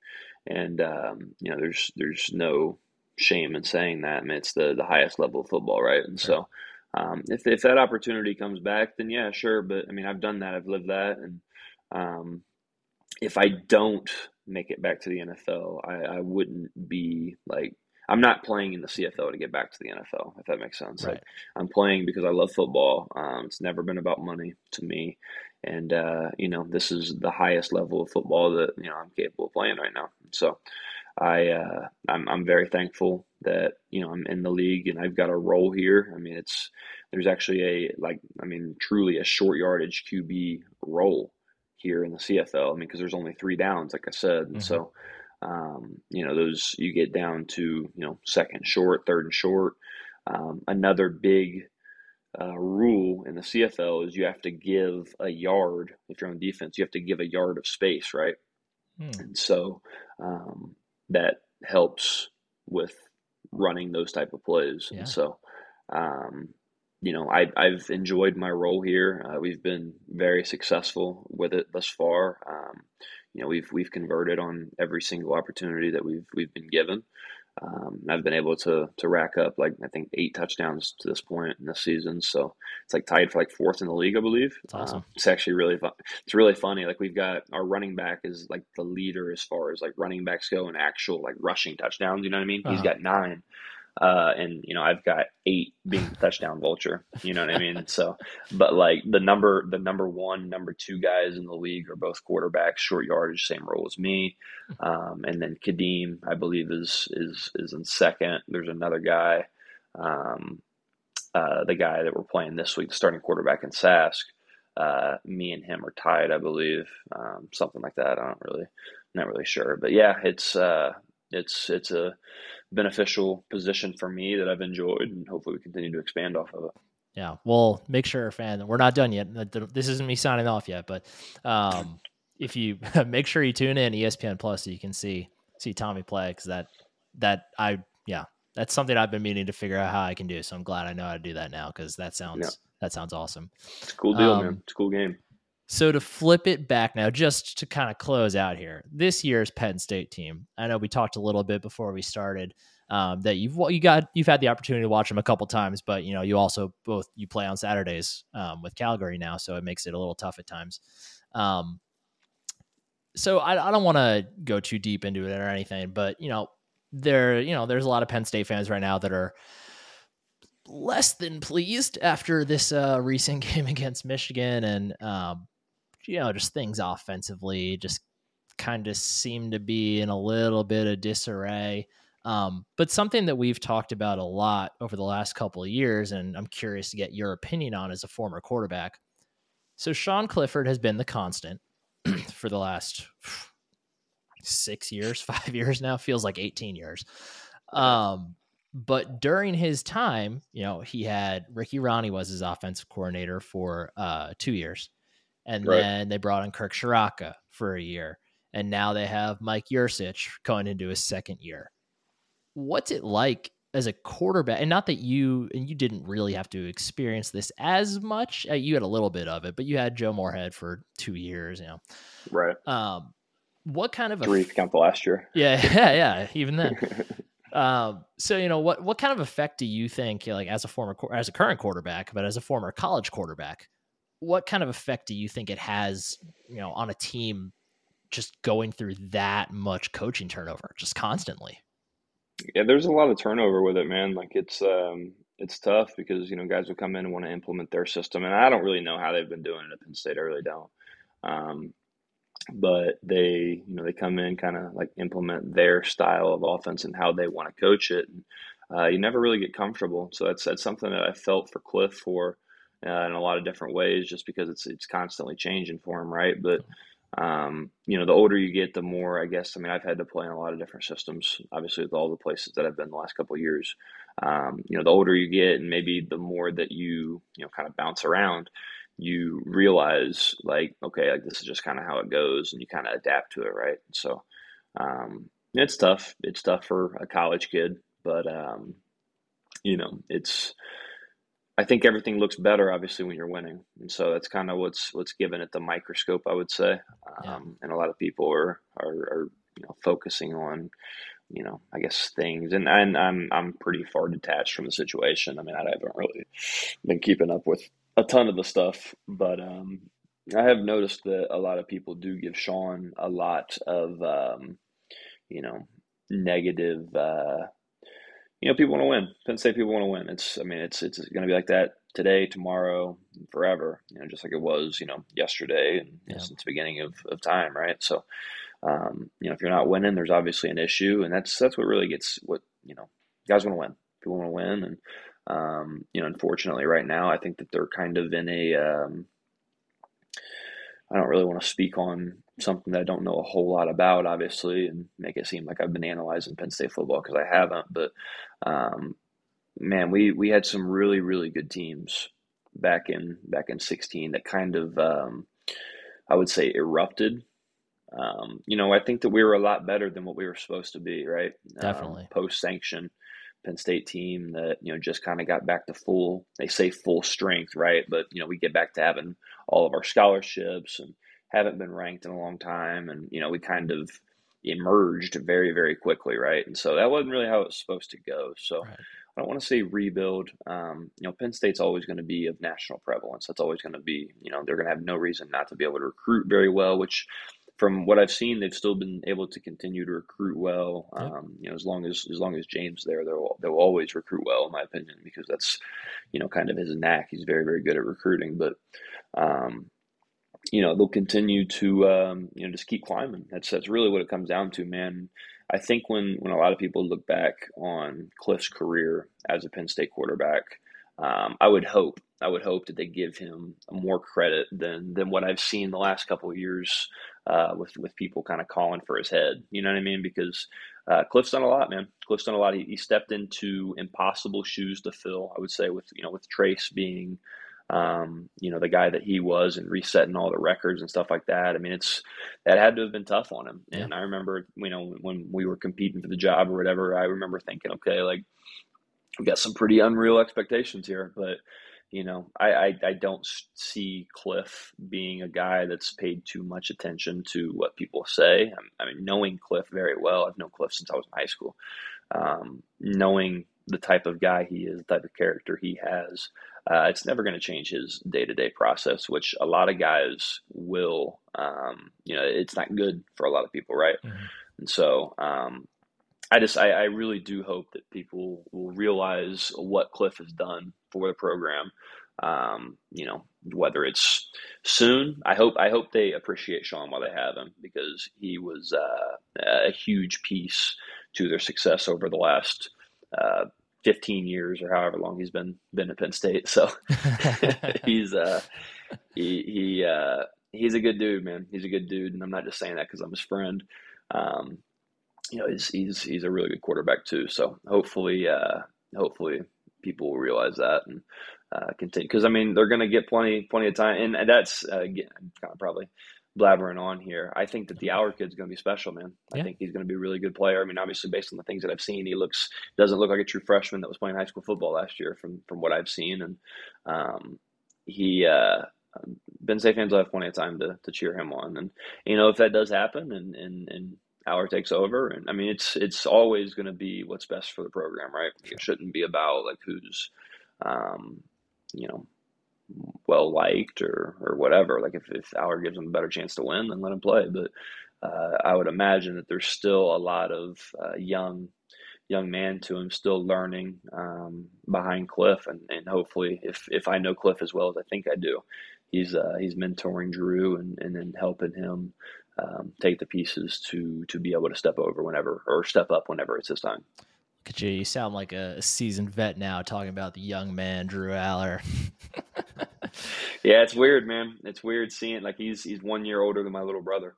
and um, you know there's there's no shame in saying that. I mean, it's the the highest level of football, right? And so, um, if if that opportunity comes back, then yeah, sure. But I mean, I've done that, I've lived that, and um, if I don't make it back to the NFL, I, I wouldn't be like I'm not playing in the CFL to get back to the NFL, if that makes sense. Right. Like I'm playing because I love football. Um, it's never been about money to me, and uh, you know this is the highest level of football that you know I'm capable of playing right now. So I uh, I'm I'm very thankful that you know I'm in the league and I've got a role here. I mean, it's there's actually a like I mean truly a short yardage QB role here in the CFL. I mean, because there's only three downs, like I said, and mm-hmm. so um, you know those you get down to you know second short, third and short. Um, another big uh, rule in the CFL is you have to give a yard if you're on defense. You have to give a yard of space, right? Hmm. And so um, that helps with running those type of plays. Yeah. And so, um, you know, I, I've enjoyed my role here. Uh, we've been very successful with it thus far. Um, you know, we've we've converted on every single opportunity that we've we've been given. Um, I've been able to to rack up like I think eight touchdowns to this point in this season. So it's like tied for like fourth in the league, I believe. It's awesome. Uh, it's actually really fun. It's really funny. Like we've got our running back is like the leader as far as like running backs go and actual like rushing touchdowns. You know what I mean? Uh-huh. He's got nine. Uh, and you know I've got eight being touchdown vulture. You know what I mean? So, but like the number, the number one, number two guys in the league are both quarterbacks, short yardage, same role as me. Um, and then Kadeem, I believe, is is is in second. There's another guy, um, uh, the guy that we're playing this week, the starting quarterback in Sask. Uh, me and him are tied, I believe, um, something like that. I don't really, not really sure, but yeah, it's uh, it's it's a beneficial position for me that I've enjoyed, and hopefully we continue to expand off of it. Yeah, well, make sure, fan, we're not done yet. This isn't me signing off yet, but um, if you make sure you tune in ESPN Plus so you can see see Tommy play because that that I yeah that's something I've been meaning to figure out how I can do. So I'm glad I know how to do that now because that sounds yeah. that sounds awesome. It's a cool deal, um, man. It's a cool game. So to flip it back now, just to kind of close out here, this year's Penn State team. I know we talked a little bit before we started um, that you've you got you've had the opportunity to watch them a couple times, but you know you also both you play on Saturdays um, with Calgary now, so it makes it a little tough at times. Um, so I, I don't want to go too deep into it or anything, but you know there you know there's a lot of Penn State fans right now that are less than pleased after this uh, recent game against Michigan and um, you know, just things offensively just kind of seem to be in a little bit of disarray. Um, but something that we've talked about a lot over the last couple of years, and I'm curious to get your opinion on as a former quarterback. So Sean Clifford has been the constant for the last six years, five years now, feels like 18 years. Um, but during his time, you know, he had Ricky Rahne was his offensive coordinator for uh, two years and right. then they brought in Kirk Ciarrocca for a year, and now they have Mike Yurcich going into his second year. What's it like as a quarterback? And not that you and you didn't really have to experience this as much. Uh, you had a little bit of it, but you had Joe Moorhead for two years, you know. Right. Um, what kind of three? count the last year. Yeah, yeah, yeah. Even then. um, so you know what what kind of effect do you think, like as a former as a current quarterback, but as a former college quarterback, what kind of effect do you think it has, you know, on a team just going through that much coaching turnover just constantly? Yeah, there's a lot of turnover with it, man. Like it's um it's tough because you know guys will come in and want to implement their system, and I don't really know how they've been doing it at Penn State. I really don't. Um, but they, you know, they come in kind of like implement their style of offense and how they want to coach it. And, uh, you never really get comfortable. So that's that's something that I felt for Cliff for uh, in a lot of different ways, just because it's it's constantly changing for him, right? But um, you know, the older you get, the more I guess. I mean, I've had to play in a lot of different systems, obviously with all the places that I've been the last couple of years. Um, you know, the older you get, and maybe the more that you you know kind of bounce around, you realize like, okay, like this is just kind of how it goes, and you kind of adapt to it, right? So, um, it's tough. It's tough for a college kid, but um, you know, it's I think everything looks better, obviously, when you're winning, and so that's kind of what's what's given it the microscope, I would say. Um, yeah. And a lot of people are, are, are you know focusing on you know I guess things, and, and I'm I'm pretty far detached from the situation. I mean, I haven't really been keeping up with a ton of the stuff, but um, I have noticed that a lot of people do give Sean a lot of um, you know negative. Uh, you know, people want to win. Penn State people want to win. It's, I mean, it's it's going to be like that today, tomorrow, forever. You know, just like it was, you know, yesterday and yeah. since the beginning of, of time, right? So, um, you know, if you're not winning, there's obviously an issue, and that's that's what really gets what you know, guys want to win. People want to win, and um, you know, unfortunately, right now, I think that they're kind of in a. Um, I don't really want to speak on something that I don't know a whole lot about, obviously, and make it seem like I've been analyzing Penn State football because I haven't. But um, man, we we had some really really good teams back in back in sixteen that kind of um, I would say erupted. Um, you know, I think that we were a lot better than what we were supposed to be, right? Definitely um, post sanction. Penn State team that you know just kind of got back to full. They say full strength, right? But you know we get back to having all of our scholarships and haven't been ranked in a long time, and you know we kind of emerged very very quickly, right? And so that wasn't really how it was supposed to go. So. Right. I don't want to say rebuild. Um, you know, Penn State's always going to be of national prevalence. That's always going to be, you know, they're going to have no reason not to be able to recruit very well, which from what I've seen, they've still been able to continue to recruit well. Yep. Um, you know, as long as as long as James there, they'll they'll always recruit well, in my opinion, because that's you know kind of his knack. He's very very good at recruiting, but um, you know they'll continue to um, you know just keep climbing. That's that's really what it comes down to, man. I think when when a lot of people look back on Cliff's career as a Penn State quarterback, um, I would hope I would hope that they give him more credit than than what I've seen the last couple of years uh, with with people kind of calling for his head. You know what I mean? Because uh, Cliff's done a lot, man. Cliff's done a lot. He, he, stepped into impossible shoes to fill. I would say with you know with Trace being um, you know the guy that he was and resetting all the records and stuff like that. I mean, it's that had to have been tough on him. And I remember you know when we were competing for the job or whatever, I remember thinking, okay, like we got some pretty unreal expectations here, but you know, I, I, I, don't see Cliff being a guy that's paid too much attention to what people say. I, I mean, knowing Cliff very well, I've known Cliff since I was in high school. Um, knowing the type of guy he is, the type of character he has, uh, it's never going to change his day to day process, which a lot of guys will. Um, you know, it's not good for a lot of people, right? Mm-hmm. And so, um, I just I, I, really do hope that people will realize what Cliff has done for the program. Um, you know, whether it's soon, I hope I hope they appreciate Sean while they have him because he was uh, a huge piece to their success over the last uh, 15 years or however long he's been been at Penn State. So he's uh, he he uh, he's a good dude, man. He's a good dude, and I'm not just saying that because I'm his friend. Um, you know, he's he's he's a really good quarterback too. So hopefully, uh, hopefully people will realize that and uh, continue. Because I mean, they're going to get plenty plenty of time, and that's uh, kind of probably blabbering on here. I think that the Allar kid's going to be special, man. I think he's going to be a really good player. I mean, obviously, based on the things that I've seen, he looks doesn't look like a true freshman that was playing high school football last year, from from what I've seen, and um, he. Uh, Penn State fans will have plenty of time to, to cheer him on. And, you know, if that does happen and, and, and Allar takes over, and I mean, it's, it's always going to be what's best for the program, right? It shouldn't be about like who's, um, you know, well liked or, or whatever. Like if, if Allar gives him a better chance to win, then let him play. But uh, I would imagine that there's still a lot of uh, young young man to him, still learning um, behind Cliff, and, and hopefully, if if I know Cliff as well as I think I do, he's uh, he's mentoring Drew and and then helping him um, take the pieces to to be able to step over whenever or step up whenever it's his time. Could you, sound like a seasoned vet now talking about the young man Drew Allar. yeah, it's weird, man. It's weird seeing like he's he's one year older than my little brother.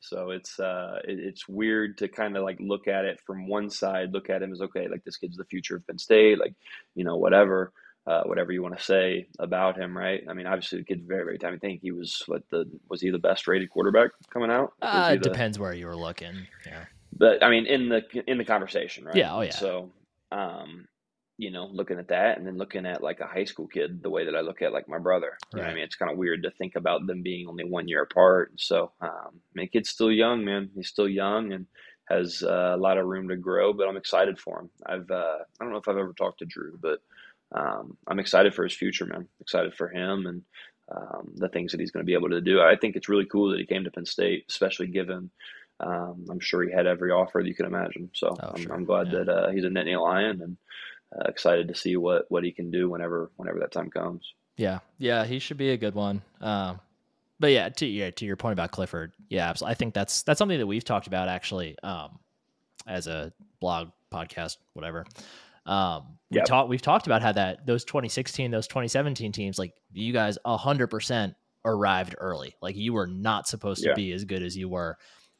So it's uh, it, it's weird to kind of like look at it from one side, look at him as okay, like this kid's the future of Penn State, like you know whatever, uh, whatever you want to say about him, right? I mean, obviously the kid's very very talented. I think he was what the was he the best rated quarterback coming out? Uh, it the, depends where you were looking. Yeah, but I mean in the in the conversation, right? Yeah. Oh yeah. So um, you know, looking at that and then looking at like a high school kid the way that I look at like my brother. Right. I mean? It's kind of weird to think about them being only one year apart. So, um, I mean, kid's still young, man. He's still young and has uh, a lot of room to grow, but I'm excited for him. I've, uh, I don't know if I've ever talked to Drew, but um, I'm excited for his future, man. Excited for him and um, the things that he's going to be able to do. I think it's really cool that he came to Penn State, especially given um, I'm sure he had every offer that you can imagine. So oh, I'm, sure. I'm, glad yeah. that uh, he's a Nittany Lion and uh, excited to see what what he can do whenever whenever that time comes. Yeah, yeah, he should be a good one. Um, but yeah, to yeah, to your point about Clifford, yeah, absolutely. I think that's that's something that we've talked about actually um, as a blog, podcast, whatever. Um, we yep. talked we've talked about how that those 2016, those 2017 teams, like you guys, hundred percent arrived early. Like you were not supposed to be as good as you were,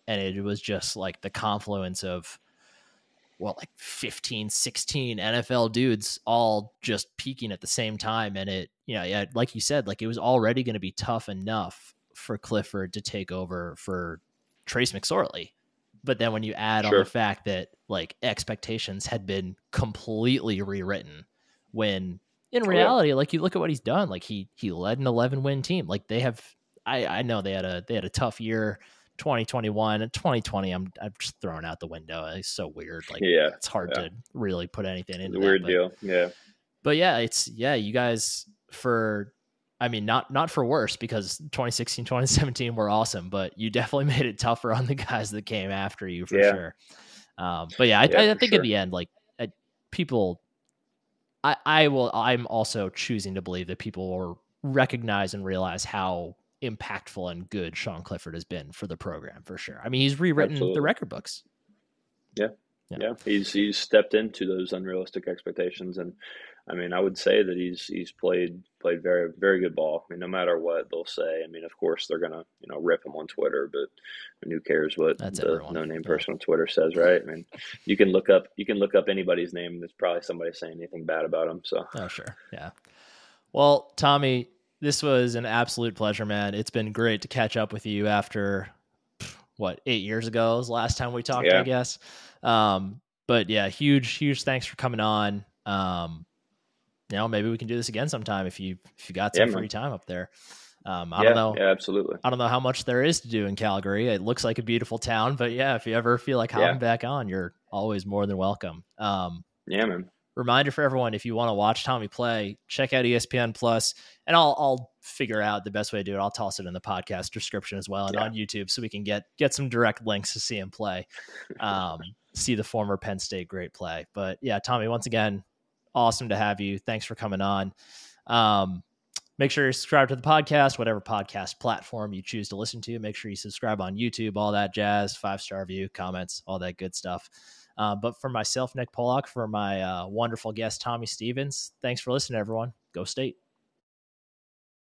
and it was just like the confluence of well like 15 16 nfl dudes all just peaking at the same time and it you know yeah like you said like it was already going to be tough enough for clifford to take over for trace mcsorley but then when you add sure. on the fact that like expectations had been completely rewritten when in reality oh, yeah. like you look at what he's done like he he led an 11 win team like they have i i know they had a they had a tough year 2021 and 2020 I'm I'm just throwing out the window. It's so weird. Like yeah, it's hard yeah. to really put anything into weird that, deal. Yeah. But yeah, it's yeah, you guys for I mean not not for worse because 2016 2017 were awesome, but you definitely made it tougher on the guys that came after you for yeah. sure. Um, but yeah, I, yeah, I, I think sure. at the end like I, people I I will I'm also choosing to believe that people will recognize and realize how impactful and good Sean Clifford has been for the program for sure. I mean, he's rewritten Absolutely. the record books. Yeah. yeah. yeah. He's he's stepped into those unrealistic expectations and I mean, I would say that he's he's played played very very good ball. I mean, no matter what they'll say. I mean, of course they're gonna you know rip him on Twitter, but I mean, who cares what That's the no name yeah. person on Twitter says, right? I mean, you can look up you can look up anybody's name. There's probably somebody saying anything bad about him. So oh sure, yeah. Well, Tommy, this was an absolute pleasure, man. It's been great to catch up with you after what eight years ago was the last time we talked, yeah. I guess. Um, but yeah, huge, huge thanks for coming on. Um, you know, maybe we can do this again sometime if you if you got some yeah, free time up there. Um, I yeah, don't know. Yeah, absolutely. I don't know how much there is to do in Calgary. It looks like a beautiful town, but yeah, if you ever feel like hopping back on, you're always more than welcome. Um, yeah, man reminder for everyone if you want to watch Tommy play, check out ESPN Plus, and I'll I'll figure out the best way to do it. I'll toss it in the podcast description as well and yeah. on YouTube so we can get get some direct links to see him play, um, see the former Penn State great play. But yeah, Tommy, once again, awesome to have you. Thanks for coming on. Um, make sure you subscribe to the podcast, whatever podcast platform you choose to listen to. Make sure you subscribe on YouTube, all that jazz, five star view, comments, all that good stuff. Uh, but for myself, Nick Pollock, for my uh, wonderful guest, Tommy Stevens, thanks for listening, everyone. Go State.